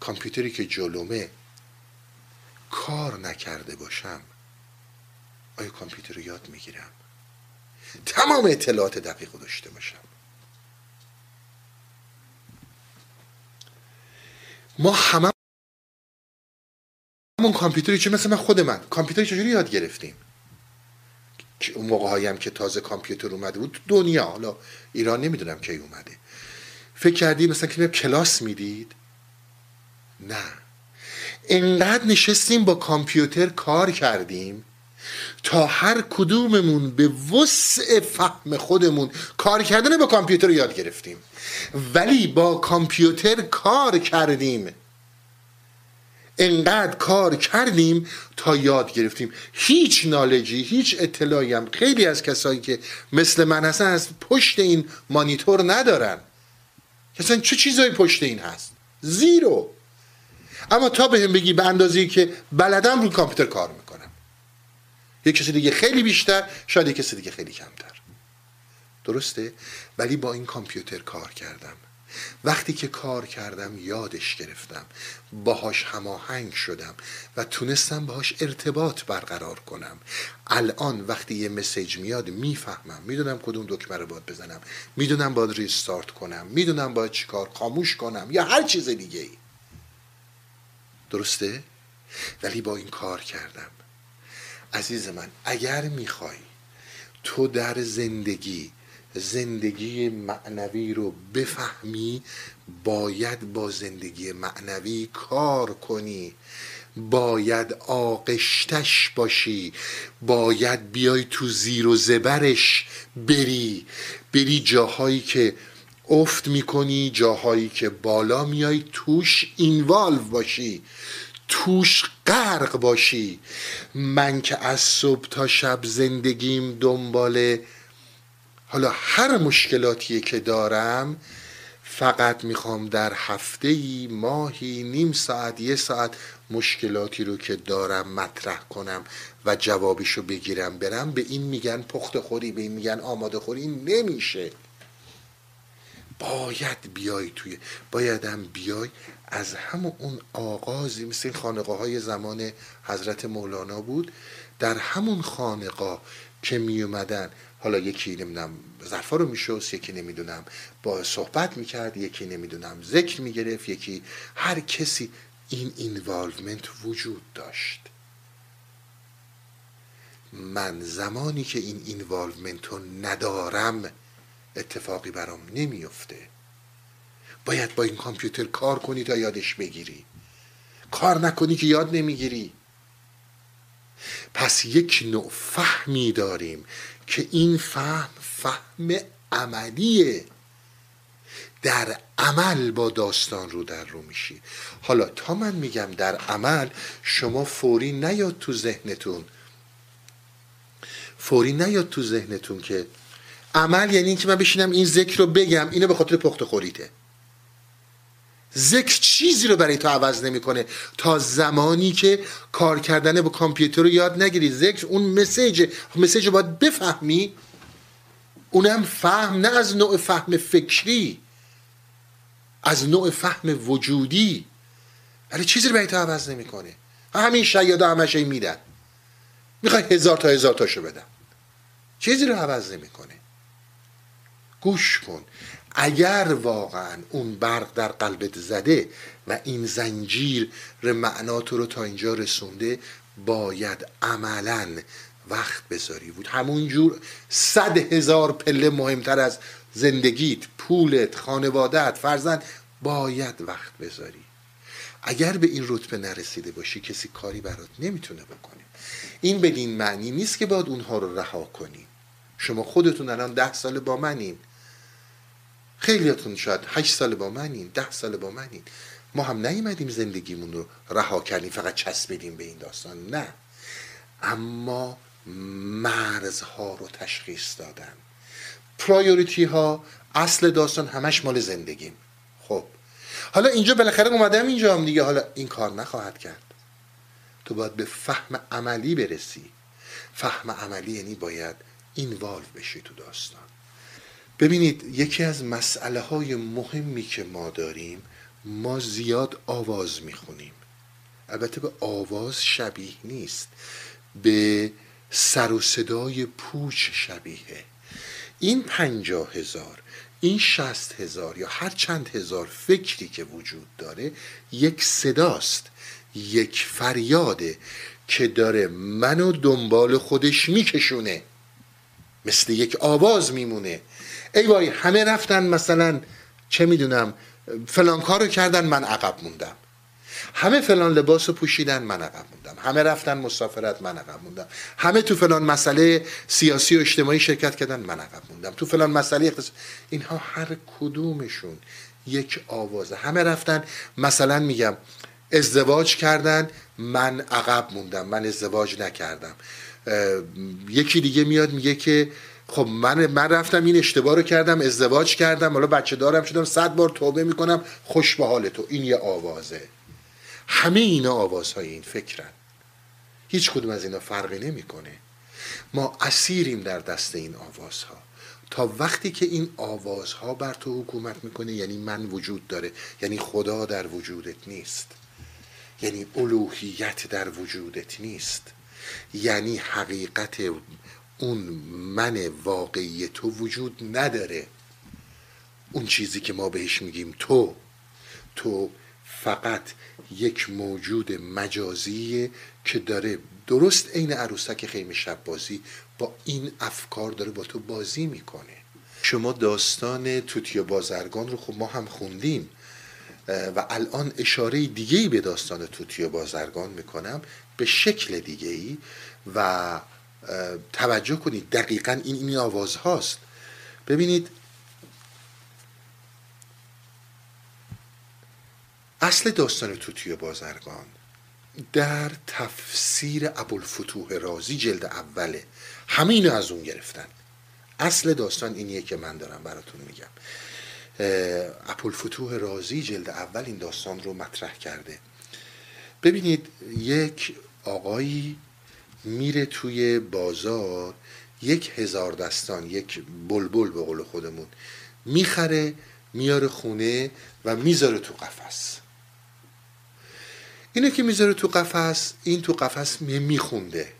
کامپیوتری که جلومه کار نکرده باشم آیا کامپیوتر رو یاد می‌گیرم؟ تمام اطلاعات دقیق رو داشته باشم. ما همه همون کامپیوتری که مثل من خود من. کامپیوتری چجوری یاد گرفتیم؟ اون موقع هایم که تازه کامپیوتر اومده بود دنیا حالا ایران نمی‌دونم کی اومده. فکر کردی مثلا که کلاس می‌دید؟ نه. انقدر نشستیم با کامپیوتر کار کردیم تا هر کدوممون به وسع فهم خودمون کار کردن با کامپیوتر رو یاد گرفتیم. ولی با کامپیوتر کار کردیم. انقدر کار کردیم تا یاد گرفتیم. هیچ نالجی هیچ اطلاعی هم خیلی از کسایی که مثل من هستن از پشت این مانیتور ندارن. اصلا چه چیزایی پشت این هست؟ زیرو. اما تا به هم بگی به اندازی که بلدم روی کامپیوتر کار می‌کنم. یک کسی دیگه خیلی بیشتر شاید یک کسی دیگه خیلی کمتر. درسته؟ ولی با این کامپیوتر کار کردم. وقتی که کار کردم یادش گرفتم. باهاش هماهنگ شدم و تونستم باهاش ارتباط برقرار کنم. الان وقتی یه مسیج میاد می‌فهمم. می‌دونم کدوم دکمه رو باید بزنم. می‌دونم باید ریستارت کنم. می‌دونم باید چیکار خاموش کنم یا هر چیز دیگه ای درسته؟ ولی با این کار کردم. عزیز من اگر می‌خوای تو در زندگی زندگی معنوی رو بفهمی باید با زندگی معنوی کار کنی. باید آقشتش باشی. باید بیای تو زیر و زبرش بری. بری جاهایی که افت می‌کنی جاهایی که بالا میای توش اینوالو باشی. توش غرق باشی. من که از صبح تا شب زندگیم دنبال حالا هر مشکلاتی که دارم فقط می‌خوام در هفته ای ماهی نیم ساعت یه ساعت مشکلاتی رو که دارم مطرح کنم و جوابشو بگیرم برم. به این میگن پخت خوری به این میگن آماده خوری. نمیشه. باید بیای توی بایدم بیای از همون آغازی مثل خانقاه های زمان حضرت مولانا بود در همون خانقاه که می اومدن حالا یکی نمی‌دونم ظرفا رو میشست یکی نمی‌دونم با صحبت می‌کرد یکی نمی‌دونم ذکر می‌گرفت یکی هر کسی این involvement وجود داشت. من زمانی که این involvement رو ندارم اتفاقی برام نمیفته باید با این کامپیوتر کار کنی تا یادش بگیری. کار نکنی که یاد نمی‌گیری. پس یک نوع فهمی داریم. که این فهم فهم عملیه. در عمل با داستان رو در رو میشی. حالا تا من میگم در عمل شما فوری نیاد تو ذهنتون. فوری نیاد تو ذهنتون که عمل یعنی اینکه من بشینم این ذکر رو بگم اینو به خاطر پخت خوریته ذکر چیزی رو برای تو عوض نمی‌کنه. تا زمانی که کار کردن با کامپیوتر رو یاد نگیری. ذکر اون مسیج مسیج رو باید بفهمی. اونم فهم نه از نوع فهم فکری. از نوع فهم وجودی. ولی چیزی رو برای تو عوض نمی‌کنه. همین شیادا همش میدن. می‌خوای هزار تا هزار تاشو بدم چیزی رو عوض نمی‌کنه. گوش کن. اگر واقعا اون برق در قلبت زده و این زنجیر معنا تو رو تا اینجا رسونده باید عملا وقت بذاری. بود همون جور صد هزار پله مهمتر از زندگیت پولت خانوادت فرزند باید وقت بذاری. اگر به این رتبه نرسیده باشی کسی کاری برات نمی‌تونه بکنه. این بدین معنی نیست که باید اونها رو رها کنی. شما خودتون الان ده سال با منین. خیلیاتون شاید هشت سال با منین ده سال با منین. ما هم نیومدیم زندگیمون رو رها کردیم فقط چسبیدیم به این داستان نه. اما مرزها رو تشخیص دادن. پرایوریتی ها اصل داستان همش مال زندگیم. خب. حالا اینجا بالاخره اومدم اینجا هم دیگه. حالا این کار نخواهد کرد. تو باید به فهم عملی برسی. فهم عملی یعنی باید اینوالو بشی تو داستان. ببینید یکی از مسئله های مهمی که ما داریم ما زیاد آواز می‌خونیم. البته به آواز شبیه نیست به سر و صدای پوچ شبیه. این پنجاه هزار این شست هزار یا هر چند هزار فکری که وجود داره یک صداست یک فریاده که داره منو دنبال خودش میکشونه. مثل یک آواز میمونه. ای وای همه رفتن مثلا چه می‌دونم فلان کارو کردن من عقب موندم. همه فلان لباس رو پوشیدن من عقب موندم. همه رفتن مسافرت من عقب موندم. همه تو فلان مسئله سیاسی و اجتماعی شرکت کردن من عقب موندم. تو فلان مسئله اقتصاد اینها هر کدومشون یک آوازه. همه رفتن مثلا میگم ازدواج کردن من عقب موندم من ازدواج نکردم. یکی دیگه میاد میگه که خب من من رفتم این اشتباه رو کردم ازدواج کردم حالا بچه دارم شدم صد بار توبه می‌کنم خوش به حال تو. این یه آوازه. همه اینا آوازهای این فکرن. هیچ کدوم از اینا فرقی نمی‌کنه. ما اسیریم در دست این آوازها. تا وقتی که این آوازها بر تو حکومت می‌کنه یعنی من وجود داره یعنی خدا در وجودت نیست. یعنی الوهیت در وجودت نیست. یعنی حقیقت اون من واقعی تو وجود نداره. اون چیزی که ما بهش میگیم تو تو فقط یک موجود مجازیه که داره درست عین عروسک خیمه شب بازی با این افکار داره با تو بازی می‌کنه. شما داستان توتی بازرگان رو خب ما هم خوندیم و الان اشاره دیگه ای به داستان توتی بازرگان می‌کنم به شکل دیگه ای و توجه کنید. دقیقا این این آواز هاست. ببینید اصل داستان توتی بازرگان در تفسیر ابوالفتوح رازی جلد اوله همه اینو از اون گرفتن. اصل داستان اینیه که من دارم براتون میگم. ابوالفتوح رازی جلد اول این داستان رو مطرح کرده. ببینید یک آقایی میره توی بازار یک هزار دستان یک بلبل به قول خودمون می‌خره میاره خونه و می‌ذاره تو قفس. اینه که می‌ذاره تو قفس این تو قفس میخونده.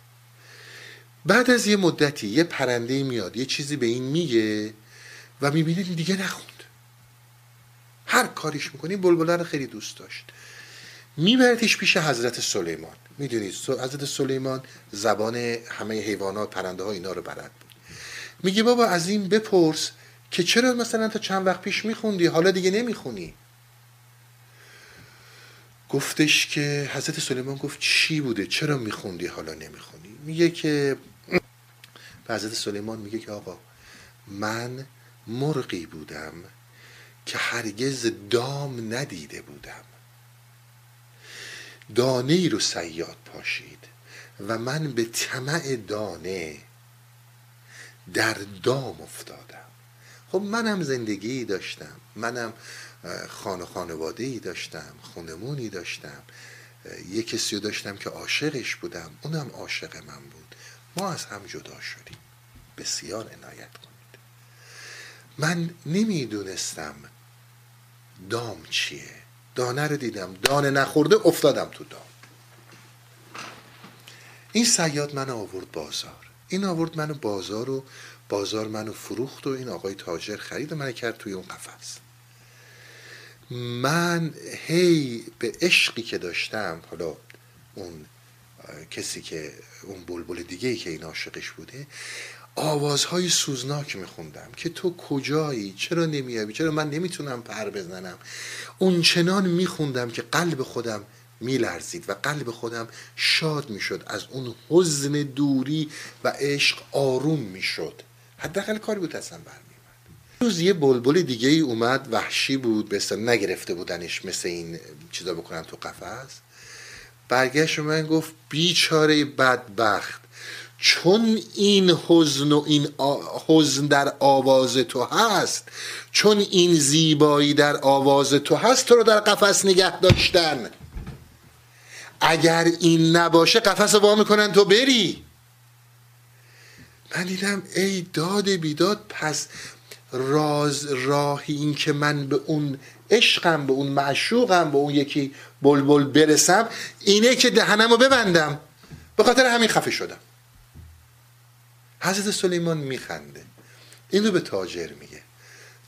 بعد از یه مدتی یه پرنده میاد یه چیزی به این میگه و می‌بینه دیگه نخوند. هر کاریش می‌کنه بلبله رو خیلی دوست داشت. میبردش پیش حضرت سلیمان. می‌دونید حضرت سلیمان زبان همه حیوانات پرنده ها اینا رو بلد بود. میگه بابا از این بپرس که چرا مثلا تا چند وقت پیش میخوندی؟ حالا دیگه نمی‌خونی. گفتش که حضرت سلیمان گفت چی بوده؟ چرا میخوندی؟ حالا نمی‌خونی. میگه که به حضرت سلیمان میگه که آقا من مرغی بودم که هرگز دام ندیده بودم. دانه ای رو سیاد پاشید و من به طمع دانه در دام افتادم. خب منم زندگی داشتم منم خانه خانواده ای داشتم خونمونی داشتم یه کسی رو داشتم که عاشقش بودم اونم عاشق من بود. ما از هم جدا شدیم. بسیار عنایت کنید. من نمی‌دونستم دام چیه. دانه رو دیدم. دانه نخورده افتادم تو دام. این سیاد من آورد بازار. این آورد منو بازار و بازار منو فروخت و این آقای تاجر خرید من کرد توی اون قفس. من هی به عشقی که داشتم حالا اون کسی که اون بلبل دیگه ای که این عاشقش بوده آوازهای سوزناک میخوندم که تو کجایی؟ چرا نمیابی چرا من نمی‌تونم پر بزنم؟ اون چنان میخوندم که قلب خودم میلرزید و قلب خودم شاد می‌شد از اون حزن دوری و عشق آروم می‌شد. حداقل کاری بود اصلا برمیومد روز یه بلبل دیگه ای اومد وحشی بود به نگرفته بودنش مثل این چیزا بکنن تو قفس. برگشت من گفت بیچاره بدبخت. چون این حزن و این حزن در آواز تو هست چون این زیبایی در آواز تو هست تو رو در قفس نگه داشتن. اگر این نباشه قفس وا می‌کنن تو بری. من دیدم ای داد بیداد پس راز راهی این که من به اون عشقم به اون معشوقم به اون یکی بلبل برسم اینه که دهنم رو ببندم. به خاطر همین خفه شدم. حضرت سلیمان میخنده. این رو به تاجر میگه.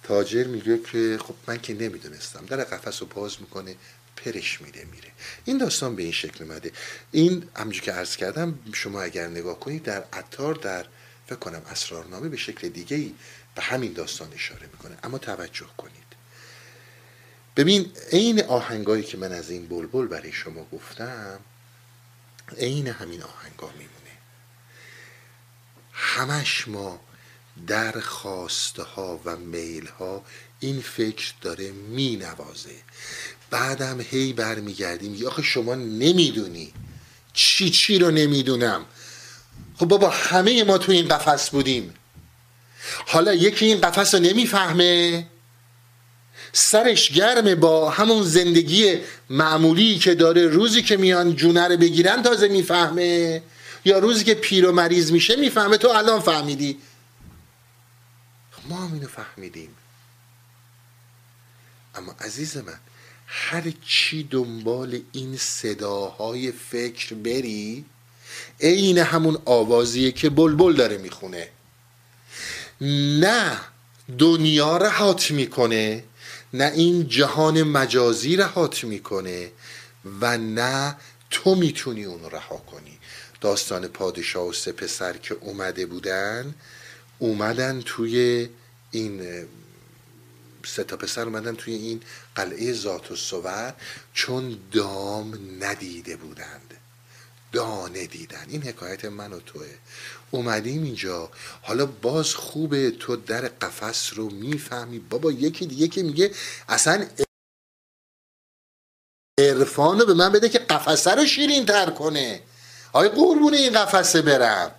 تاجر میگه که خب من که نمی‌دونستم. در قفس رو باز می‌کنه پرش میده میره. این داستان به این شکل اومده. این همجور که عرض کردم شما اگر نگاه کنید در عطار در فکر کنم اسرارنامه به شکل دیگه ای به همین داستان اشاره می‌کنه. اما توجه کنید. ببین عین آهنگایی که من از این بلبل برای شما گفتم عین همین آهنگا میمونه. همش ما در خواسته ها و میل ها این فکر داره می نوازه بعدم هی برمیگردیم. یا آخه شما نمی‌دونی. چی چی رو نمی‌دونم؟ خب بابا همه ما تو این قفس بودیم. حالا یکی این قفس رو نمی‌فهمه؟ سرش گرمه با همون زندگی معمولی که داره روزی که میان جونه رو بگیرن تازه می‌فهمه. یا روزی که پیر و مریض میشه می‌فهمه تو الان فهمیدی. ما هم اینو فهمیدیم. اما عزیز من هر چی دنبال این صداهای فکر بری عین همون آوازیه که بلبل داره می‌خونه. نه دنیا رهات می‌کنه نه این جهان مجازی رهات می‌کنه و نه تو می‌تونی اون رها کنی. داستان پادشاه و سه پسر که اومده بودن اومدن توی این سه تا پسر اومدن توی این قلعه ذات و سور چون دام ندیده بودند. دانه دیدن این حکایت من و توه. اومدیم اینجا. حالا باز خوبه تو در قفس رو می‌فهمی. بابا یکی دیگه که میگه اصلا عرفان رو به من بده که قفسه رو شیرین تر کنه. آیا قربون این قفسه برم.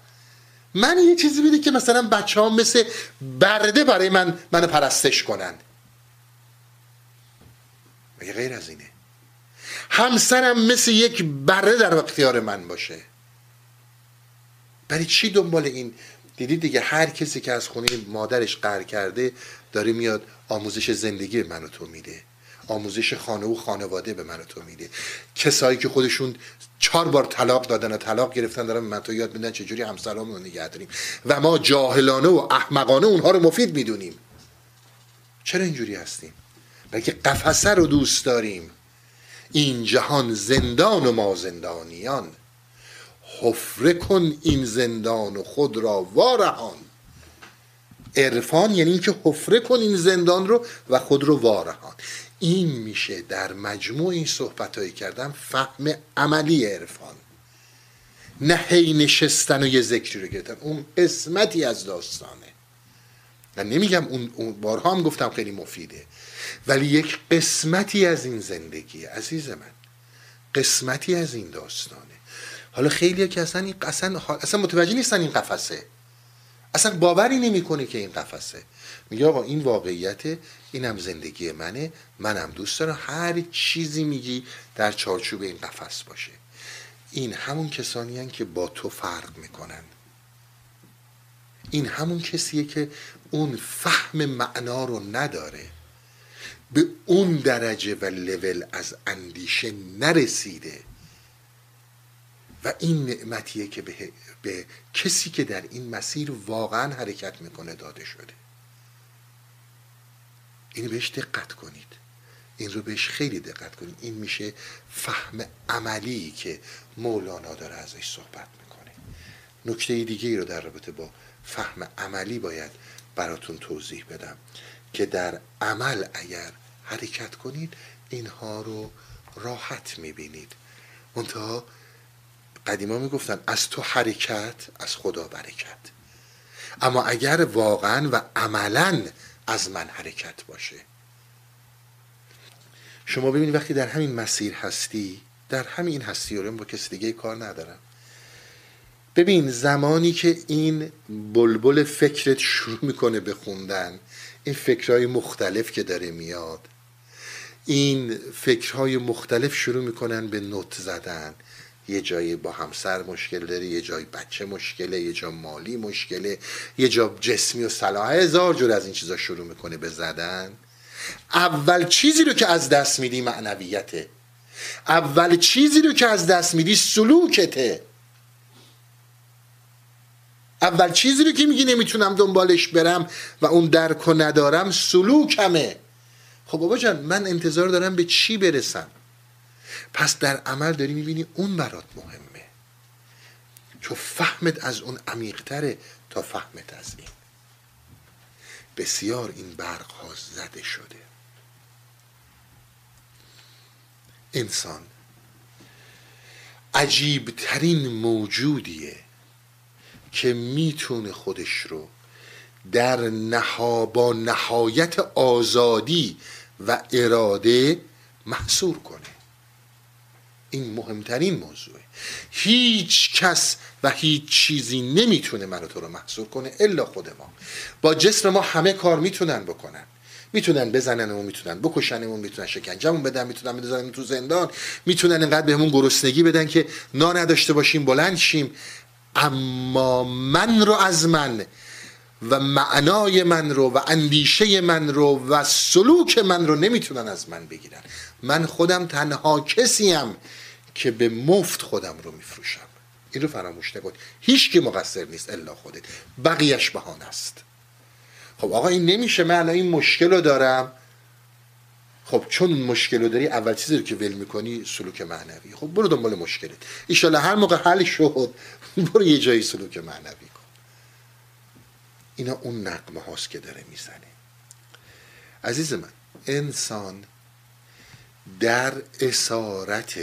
من یه چیزی بده که مثلا بچه ها مثل برده برای من منو پرستش کنن. مگه غیر از اینه؟ همسرم مثل یک بره در اختیار من باشه. برای چی دنبال این دیدی دیگه هر کسی که از خونه مادرش قر کرده داره میاد آموزش زندگی منو تو میده. آموزش خانه و خانواده به من تو میده. کسایی که خودشون چهار بار طلاق دادن و طلاق گرفتن دارن من تو یاد میدن چجوری همسرامون رو نگه داریم. و ما جاهلانه و احمقانه اونها رو مفید می‌دونیم. چرا اینجوری هستیم؟ بلکه قفسه رو دوست داریم. این جهان زندان و ما زندانیان. حفره کن این زندان و خود را وارهان. عرفان یعنی اینکه حفره کن این زندان رو و خود رو وارهان. این میشه در مجموع این صحبت هایی کردم فهم عملی عرفان. نه هی نشستن و یه ذکری رو گرفتن. اون قسمتی از داستانه. من نمیگم اون بارها هم گفتم خیلی مفیده. ولی یک قسمتی از این زندگی عزیز من. قسمتی از این داستانه. حالا خیلی که اصلا این اصلا, اصلا متوجه نیستن این قفسه. اصلا باوری نمی‌کنه که این قفسه. میگه آقا این واقعیت اینم زندگی منه. منم دوست دارم. هر چیزی میگی در چارچوب این قفس باشه. این همون کسانی هن که با تو فرق می‌کنن. این همون کسیه که اون فهم معنا رو نداره. به اون درجه و لول از اندیشه نرسیده. و این نعمتیه که به, به کسی که در این مسیر واقعا حرکت می‌کنه داده شده. این بهش دقت کنید. این رو بهش خیلی دقت کنید. این میشه فهم عملی که مولانا داره ازش صحبت می‌کنه. نکته دیگه ای رو در رابطه با فهم عملی باید براتون توضیح بدم که در عمل اگر حرکت کنید اینها رو راحت می‌بینید. منتها قدیما می‌گفتن از تو حرکت از خدا برکت. اما اگر واقعا و عملا از من حرکت باشه. شما ببینید وقتی در همین مسیر هستی در همین هستی رو با کسی دیگه کار ندارم. ببین زمانی که این بلبل فکرت شروع می‌کنه به خوندن این فکرهای مختلف که داره میاد این فکرهای مختلف شروع می‌کنن به نوت زدن. یه جایی با همسر مشکل داره یه جای بچه مشکله یه جا مالی مشکله یه جا جسمی و صلاح. هزار جور از این چیزا شروع می‌کنه به زدن. اول چیزی رو که از دست میدی معنویته. اول چیزی رو که از دست میدی سلوکته. اول چیزی رو که میگی نمی‌تونم دنبالش برم و اون درک و ندارم سلوکمه. خب بابا جان من انتظار دارم به چی برسم؟ پس در عمل داری می‌بینی اون برات مهمه. چون فهمت از اون عمیقتره تا فهمت از این. بسیار این برق ها زده شده. انسان عجیبترین موجودیه که می‌تونه خودش رو در نها با نهایت آزادی و اراده محصور کنه. این مهمترین موضوعه. هیچ کس و هیچ چیزی نمی‌تونه منو تو رو محصور کنه الا خود ما. با جسم ما همه کار می‌تونن بکنن. می‌تونن بزننمون می‌تونن بکشنمون می‌تونن شکنجمون بدن می‌تونن بزنن تو زندان. می‌تونن انقدر بهمون گرسنگی بدن که نا نداشته باشیم بلند شیم. اما من رو از من و معنای من رو و اندیشه من رو و سلوک من رو نمی‌تونن از من بگیرن. من خودم تنها کسیم که به مفت خودم رو میفروشم. این رو فراموش نکن. هیچ کی مقصر نیست الا خودت. بقیهش بهانه است. خب آقا این نمیشه. من این مشکل رو دارم. خب چون مشکل رو داری اول چیزی رو که ول می‌کنی سلوک معنوی. خب برو دنبال مشکلت. ایشالا هر موقع حل شد برو یه جایی سلوک معنوی کن. اینا اون نقمه هاست که داره می‌زنه. عزیز من انسان در اسارت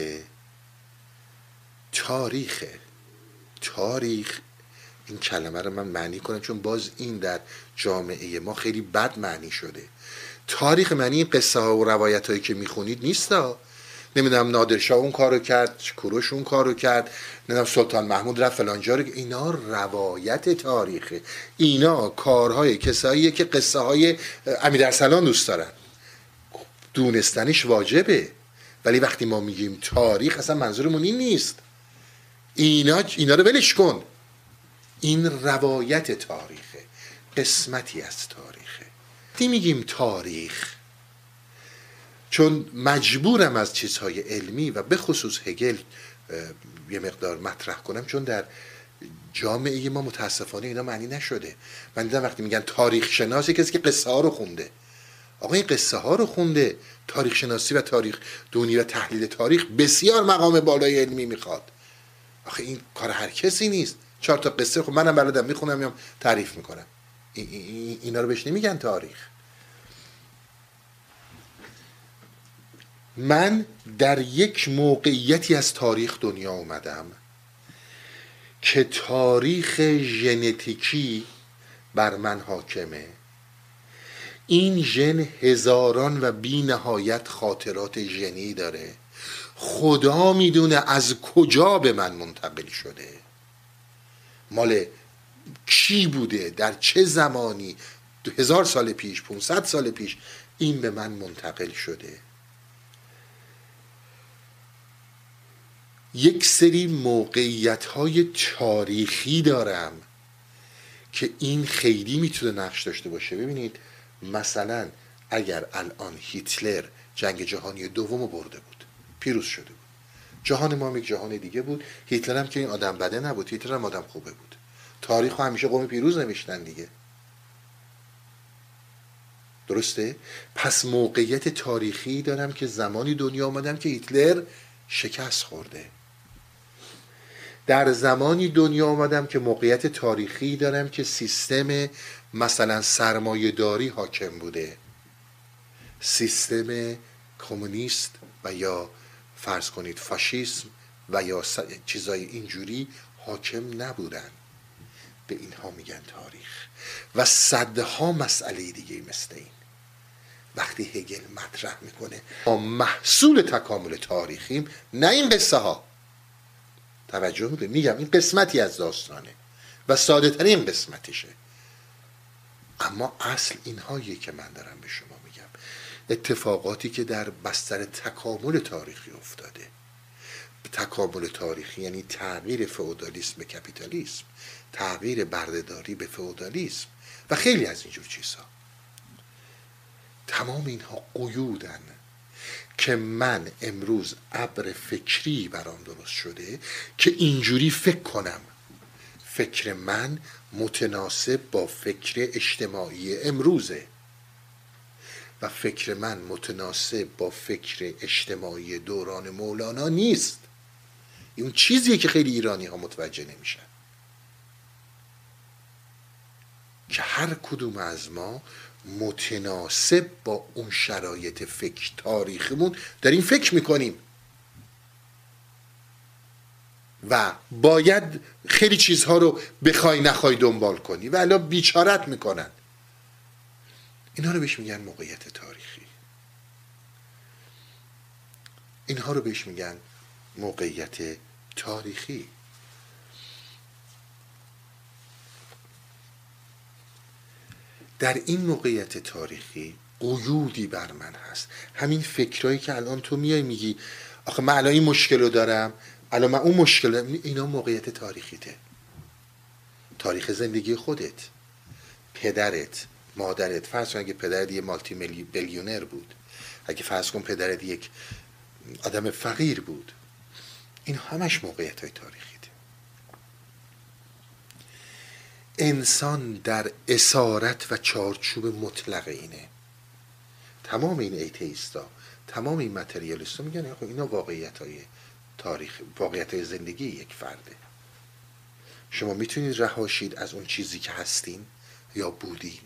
تاریخ. تاریخ. این کلمه رو من معنی کنم چون باز این در جامعه ما خیلی بد معنی شده. تاریخ معنی قصه ها و روایت هایی که می‌خونید نیست نمی‌دونم نادرشاه اون کارو کرد کوروش اون کارو کرد نمی‌دونم سلطان محمود رفت فلانجا رو. اینا روایت تاریخه اینا کارهای کساییه که قصه های امیر ارسلان دوست دارن. دونستنش واجبه. ولی وقتی ما میگیم تاریخ اصلا منظورمون این نیست. اینا اینا رو ولش کن. این روایت تاریخه. قسمتی از تاریخه. وقتی میگیم تاریخ؟ چون مجبورم از چیزهای علمی و به خصوص هگل یه مقدار مطرح کنم چون در جامعه ما متاسفانه اینا معنی نشده. من دیدم وقتی میگن تاریخ شناسی کسی که قصه ها رو خونده. آقا این قصه ها رو خونده. تاریخ شناسی و تاریخ دونی و تحلیل تاریخ بسیار مقام بالای علمی می‌خواد. آخه این کار هر کسی نیست. چهار تا قصه خب منم بلدم می‌خونم یا تعریف می‌کنم. اینا رو بهش نمیگن تاریخ. من در یک موقعیتی از تاریخ دنیا اومدم که تاریخ ژنتیکی بر من حاکمه. این ژن هزاران و بی نهایت خاطرات ژنی داره. خدا می‌دونه از کجا به من منتقل شده. مال کی بوده؟ در چه زمانی؟ هزار سال پیش 500 سال پیش این به من منتقل شده. یک سری موقعیت های تاریخی دارم که این خیلی می‌تونه نقش داشته باشه. ببینید مثلا اگر الان هیتلر جنگ جهانی دوم رو برده بود پیروز شده بود. جهان ما یک جهان دیگه بود. هیتلر هم که این آدم بده نبود. هیتلر هم آدم خوبه بود. تاریخ همیشه قوم پیروز نوشتن دیگه. درسته؟ پس موقعیت تاریخی دارم که زمانی دنیا آمدم که هیتلر شکست خورده. در زمانی دنیا آمدم که موقعیت تاریخی دارم که سیستم مثلا سرمایه داری حاکم بوده. سیستم کمونیست و یا فرض کنید فاشیسم و یا چیزای اینجوری حاکم نبودن. به اینها میگن تاریخ. و صدها مسئله دیگه مثل این. وقتی هگل مطرح می‌کنه ما محصول تکامل تاریخیم نه این قصه ها توجه می‌کنید؟ میگم این قسمتی از داستانه و ساده ترین قسمتشه. اما اصل اینهاییه که من دارم به شما اتفاقاتی که در بستر تکامل تاریخی افتاده. تکامل تاریخی یعنی تغییر فئودالیسم به کپیتالیسم تغییر بردهداری به فئودالیسم و خیلی از اینجور چیزها. تمام اینها قیودن که من امروز ابر فکری برام درست شده که اینجوری فکر کنم. فکر من متناسب با فکر اجتماعی امروزه. و فکر من متناسب با فکر اجتماعی دوران مولانا نیست. اون چیزیه که خیلی ایرانی ها متوجه نمیشن. که هر کدوم از ما متناسب با اون شرایط فکر تاریخمون داریم فکر می‌کنیم. و باید خیلی چیزها رو بخوای نخوای دنبال کنی. و الان بیچارت می‌کنن. اینها رو بهش میگن موقعیت تاریخی. اینها رو بهش میگن موقعیت تاریخی. در این موقعیت تاریخی قیودی بر من هست. همین فکرهایی که الان تو میای میگی آخه من الان این مشکل رو دارم. الان من اون مشکل دارم اینا موقعیت تاریخیته. تاریخ زندگی خودت پدرت مادرت. فرض کن اگه پدرت یه مالتی بیلیونر بود. اگه فرض کن پدرت یک آدم فقیر بود. این همش موقعیت های تاریخی انسان در اسارت و چارچوب مطلق اینه. تمام این ایتیستا تمام این متریالیستا میگن آقا اینا واقعیت های تاریخ واقعیت های زندگی یک فرده. شما می‌تونید رهاشید از اون چیزی که هستین یا بودین.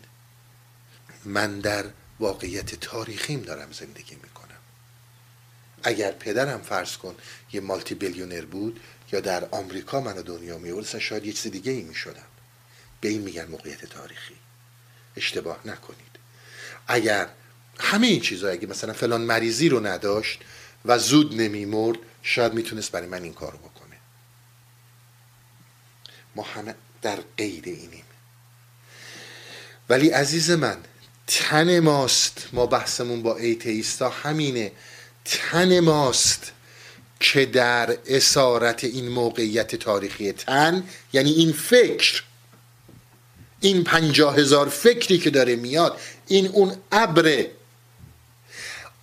من در واقعیت تاریخیم دارم زندگی می‌کنم. اگر پدرم فرض کن یه مالتی بیلیونر بود یا در آمریکا منو دنیا میورد شاید یه چیز دیگه ای می‌شدم. به این میگن موقعیت تاریخی. اشتباه نکنید. اگر همه این چیزها اگه مثلا فلان مریضی رو نداشت و زود نمیمرد شاید می‌تونست برای من این کار بکنه. ما همه در قید اینیم. ولی عزیز من تن ماست. ما بحثمون با ایتیستا همینه. تن ماست که در اسارت این موقعیت تاریخی تن یعنی این فکر این پنجاه هزار فکری که داره میاد این اون ابره.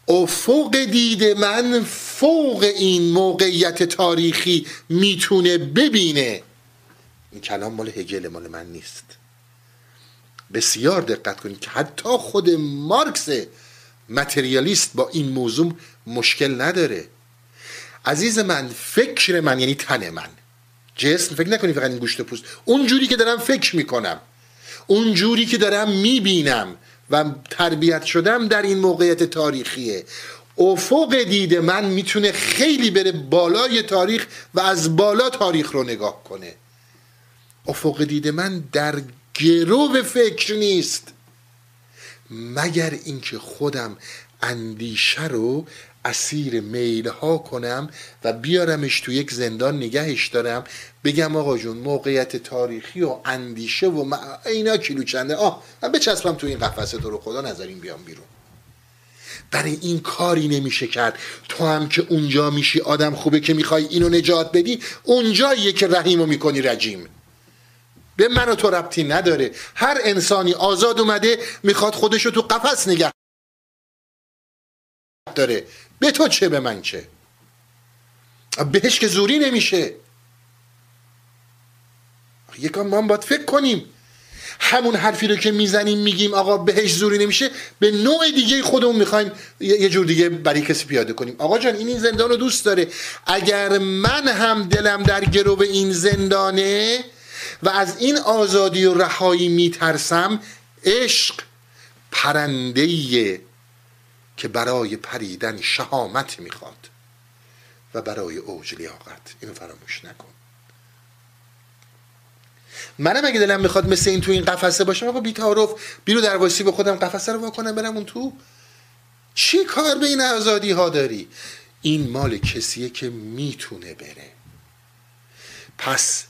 افق دید من فوق این موقعیت تاریخی می‌تونه ببینه. این کلام مال هگل مال من نیست. بسیار دقت کنید که حتی خود مارکس متریالیست با این موضوع مشکل نداره. عزیز من فکر من یعنی تن من جسم فکر نکنید فقط این گوشت پوست اونجوری که دارم فکر می‌کنم اون جوری که دارم می‌بینم و تربیت شدم در این موقعیت تاریخیه. افق دید من می‌تونه خیلی بره بالای تاریخ و از بالا تاریخ رو نگاه کنه. افق دید من در گرو فکر نیست. مگر اینکه خودم اندیشه رو اسیر میل ها کنم و بیارمش تو یک زندان نگهش دارم؟ بگم آقا جون موقعیت تاریخی و اندیشه و اینا کیلو چنده؟ آه من بچسبم تو این قفسه تو رو خدا نظرین بیام بیرون. برای این کاری نمیشه کرد. تو هم که اونجا میشی آدم خوبه که می‌خوای اینو نجات بدی اونجاییه که رحیمو می‌کنی رجیم. به من و تو ربطی نداره. هر انسانی آزاد اومده می‌خواد خودشو تو قفس نگه داره. به تو چه به من چه؟ بهش که زوری نمیشه. یکم ما باید فکر کنیم. همون حرفی رو که می‌زنیم میگیم آقا بهش زوری نمیشه به نوع دیگه خودمون می‌خوایم یه جور دیگه برای کسی پیاده کنیم. آقا جان این این زندان رو دوست داره. اگر من هم دلم در گرو این زندانه و از این آزادی و رهایی میترسم عشق پرنده که برای پریدن شهامت می‌خواد و برای اوج لیاقت. اینو فراموش نکن. منم اگه دلم می‌خواد مثل این تو این قفسه باشم آقا بی تعارف بیرو در واسی به خودم قفسه رو واکنم برم اون تو. چی کار به این آزادی ها داری؟ این مال کسیه که می‌تونه بره. پس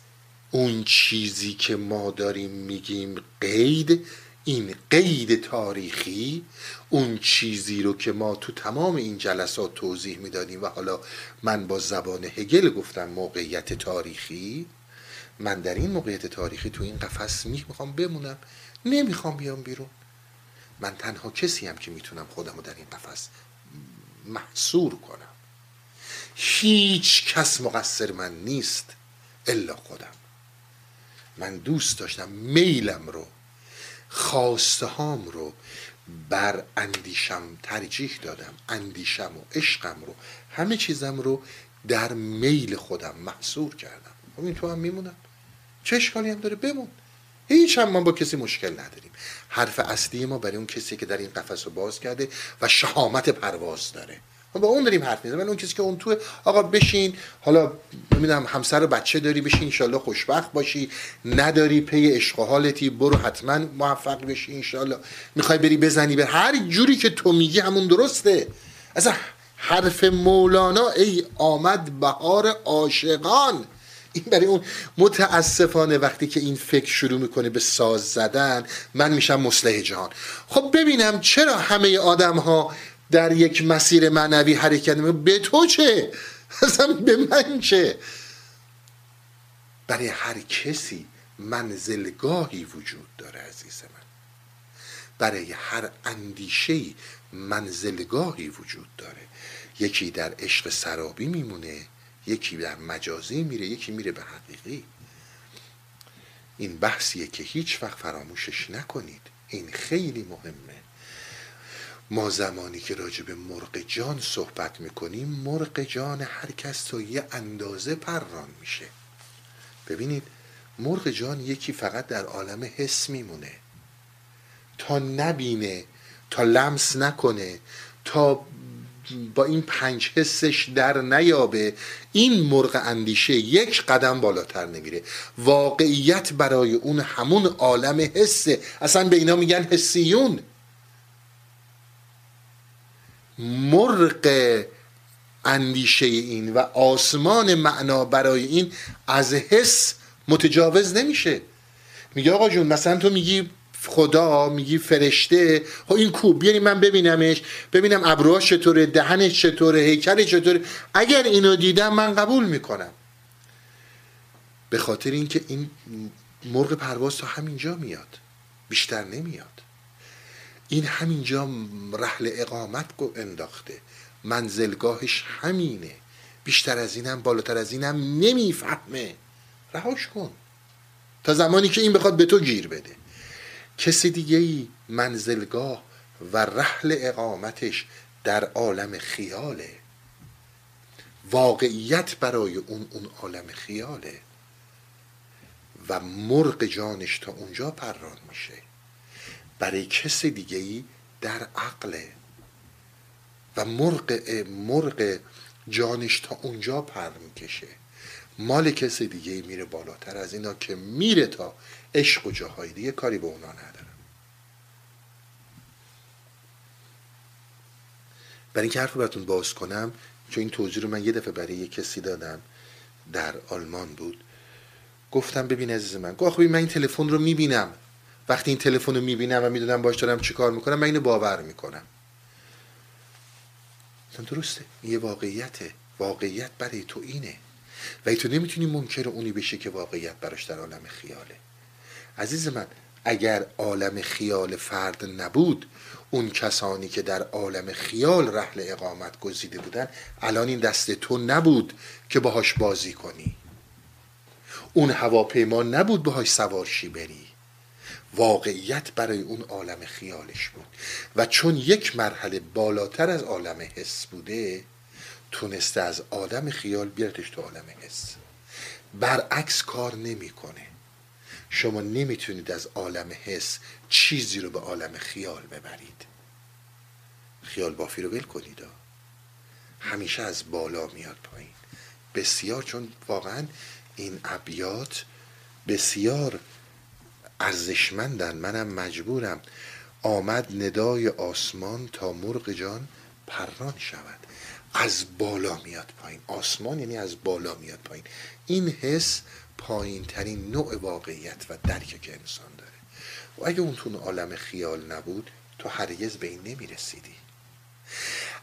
اون چیزی که ما داریم میگیم قید این قید تاریخی اون چیزی رو که ما تو تمام این جلسات توضیح می‌دادیم و حالا من با زبان هگل گفتم موقعیت تاریخی من در این موقعیت تاریخی تو این قفس می‌خوام بمونم نمی‌خوام بیام بیرون. من تنها کسی هم که می‌تونم خودم رو در این قفس محصور کنم. هیچ کس مقصر من نیست الا خودم. من دوست داشتم میلم رو خواسته هام رو بر اندیشم ترجیح دادم اندیشم و عشقم رو همه چیزم رو در میل خودم محصور کردم. خب این تو هم میمونم. چه اشکالی هم داره؟ بمون. هیچ هم ما با کسی مشکل نداریم. حرف اصلی ما برای اون کسی که در این قفس رو باز کرده و شهامت پرواز داره. با اون داریم حرف می‌زنیم. اون کسی که اون تو آقا بشین حالا نمی‌دونم همسر و بچه داری بشین انشالله خوشبخت باشی. نداری پی عشق و حالتی برو حتما موفق بشی انشالله. می‌خوای بری بزنی به هر جوری که تو میگی همون درسته. اصلا حرف مولانا ای آمد بهار عاشقان. این برای اون متاسفانه وقتی که این فکر شروع می‌کنه به ساز زدن من میشم مسلح جهان. خب ببینم چرا همه آدم ها در یک مسیر معنوی حرکت می‌کنه. به تو چه؟ اصلا به من چه؟ برای هر کسی منزلگاهی وجود داره عزیز من. برای هر اندیشه منزلگاهی وجود داره. یکی در عشق سرابی میمونه یکی در مجازی میره یکی میره به حقیقی. این بحثیه که هیچ وقت فراموشش نکنید. این خیلی مهمه. ما زمانی که راجع به مرغ جان صحبت می‌کنیم مرغ جان هر کس تا یه اندازه پران میشه. ببینید مرغ جان یکی فقط در عالم حس میمونه. تا نبینه تا لمس نکنه تا با این پنج حسش در نیابه این مرغ اندیشه یک قدم بالاتر نمیره. واقعیت برای اون همون عالم حسه اصلا به اینا میگن حسیون. مرغ اندیشه این و آسمان معنا برای این از حس متجاوز نمیشه. میگه آقا جون مثلا تو میگی خدا میگی فرشته خب این کو بیاری من ببینمش ببینم ابروهاش چطوره دهنش چطوره هیکلش چطوره. اگر اینو دیدم من قبول می‌کنم. به خاطر اینکه این مرغ پرواز تا همینجا میاد. بیشتر نمیاد. این همینجا رحل اقامت انداخته. منزلگاهش همینه. بیشتر از اینم بالاتر از اینم نمی‌فهمه. رهاش کن. تا زمانی که این بخواد به تو گیر بده. کسی دیگه ای منزلگاه و رحل اقامتش در عالم خیاله. واقعیت برای اون اون عالم خیاله. و مرغ جانش تا اونجا پران میشه. برای کس دیگه ای در عقله. و مرغ مرغ جانش تا اونجا پر می‌کشه. مال کس دیگه ای میره بالاتر از اینا که میره تا عشق و جاهای دیگه کاری به اونا ندارم. برای اینکه حرف براتون باز کنم چون این توضیح رو من یه دفعه برای یه کسی دادم در آلمان بود گفتم ببین عزیز من گفت من این تلفن رو می‌بینم. وقتی این تلفن رو می‌بینم و می‌دونم باش دارم چی کار می‌کنم من اینو باور می‌کنم. درسته. یه واقعیته. واقعیت برای تو اینه. و تو نمی‌تونی منکر اونی بشه که واقعیت براش در عالم خیاله. عزیز من اگر عالم خیال فرد نبود اون کسانی که در عالم خیال رحل اقامت گزیده بودن الان این دست تو نبود که باهاش بازی کنی. اون هواپیما نبود باهاش سوارشی بری. واقعیت برای اون عالم خیالش بود. و چون یک مرحله بالاتر از عالم حس بوده تونسته از آدم خیال بیارتش تو عالم حس. برعکس کار نمی‌کنه. شما نمی‌تونید از عالم حس چیزی رو به عالم خیال ببرید. خیال بافی رو ول کنید. همیشه از بالا میاد پایین. بسیار چون واقعا این ابیات بسیار ارزشمندن. منم مجبورم. آمد ندای آسمان تا مرغ جان پران شود. از بالا میاد پایین. آسمان یعنی از بالا میاد پایین. این حس پایین ترین نوع واقعیت و درک که انسان داره. و اگه اون تو عالم خیال نبود تو هرگز به این نمی‌رسیدی.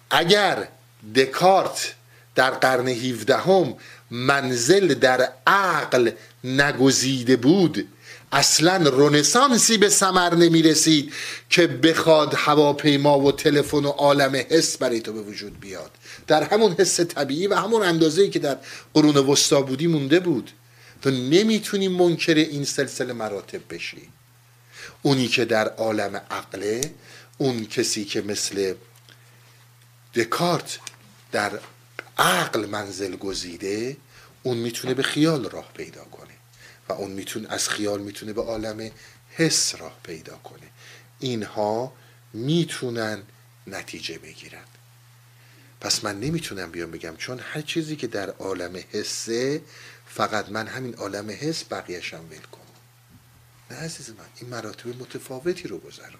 اگر دکارت در قرن 17 هم منزل در عقل نگزیده بود اصلا رونسانسی به سمر نمی رسید که بخواد هواپیما و تلفن و عالم حس برای تو به وجود بیاد. در همون حس طبیعی و همون اندازه که در قرون وسطا بودی مونده بود. تو نمی‌تونی منکر این سلسله مراتب بشی. اونی که در عالم عقله اون کسی که مثل دکارت در عقل منزل گزیده اون می‌تونه به خیال راه پیدا کنه. و اون می‌تونه از خیال می‌تونه به عالم حس راه پیدا کنه. اینها می‌تونن نتیجه بگیرن. پس من نمی‌تونم بیام بگم چون هر چیزی که در عالم حسه فقط من همین عالم حس بقیهشم ول کنم نه عزیز من این مراتب متفاوتی رو گذرانده.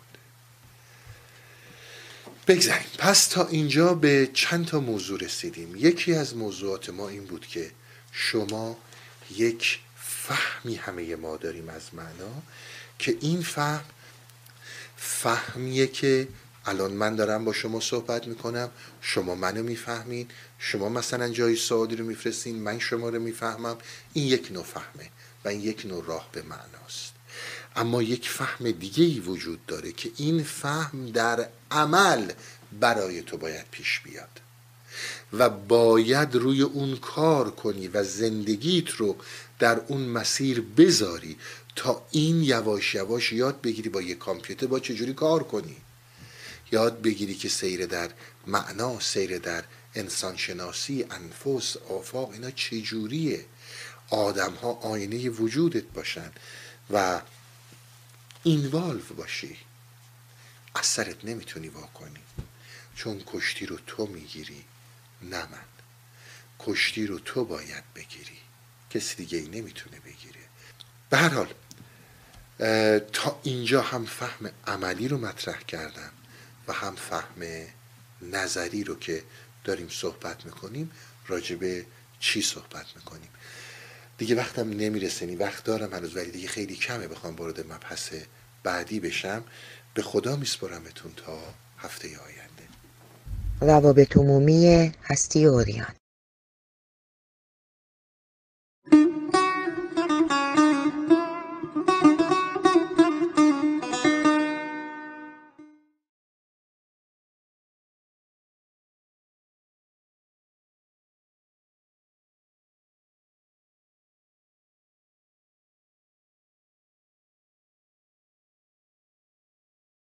بگذاریم. پس تا اینجا به چند تا موضوع رسیدیم. یکی از موضوعات ما این بود که شما یک فهمی همه ما داریم از معنا که این فهم فهمیه که الان من دارم با شما صحبت می‌کنم شما منو می‌فهمین شما مثلا جای سعادی رو میفرستین من شما رو می‌فهمم. این یک نوع فهمه و این یک نوع راه به معناست. اما یک فهم دیگه ای وجود داره که این فهم در عمل برای تو باید پیش بیاد و باید روی اون کار کنی و زندگیت رو در اون مسیر بذاری تا این یواش یواش یاد بگیری با یک کامپیوتر با چجوری کار کنی. یاد بگیری که سیر در معنا سیر در انسانشناسی انفس آفاق اینا چجوریه. آدم ها آینه وجودت باشن و اینوالو باشی. اثرت نمی‌تونی واکنی چون کشتی رو تو می‌گیری نه من. کشتی رو تو باید بگیری. کسی دیگه ای نمی‌تونه بگیره. به هر حال تا اینجا هم فهم عملی رو مطرح کردم و هم فهم نظری رو که داریم صحبت می‌کنیم راجع به چی صحبت می‌کنیم؟ دیگه وقتم نمی‌رسه یعنی وقت دارم هنوز ولی دیگه خیلی کمه بخوام وارد مبحث بعدی بشم. به خدا میسپرمتون تا هفته آینده. روابط عمومی هستی اوریان.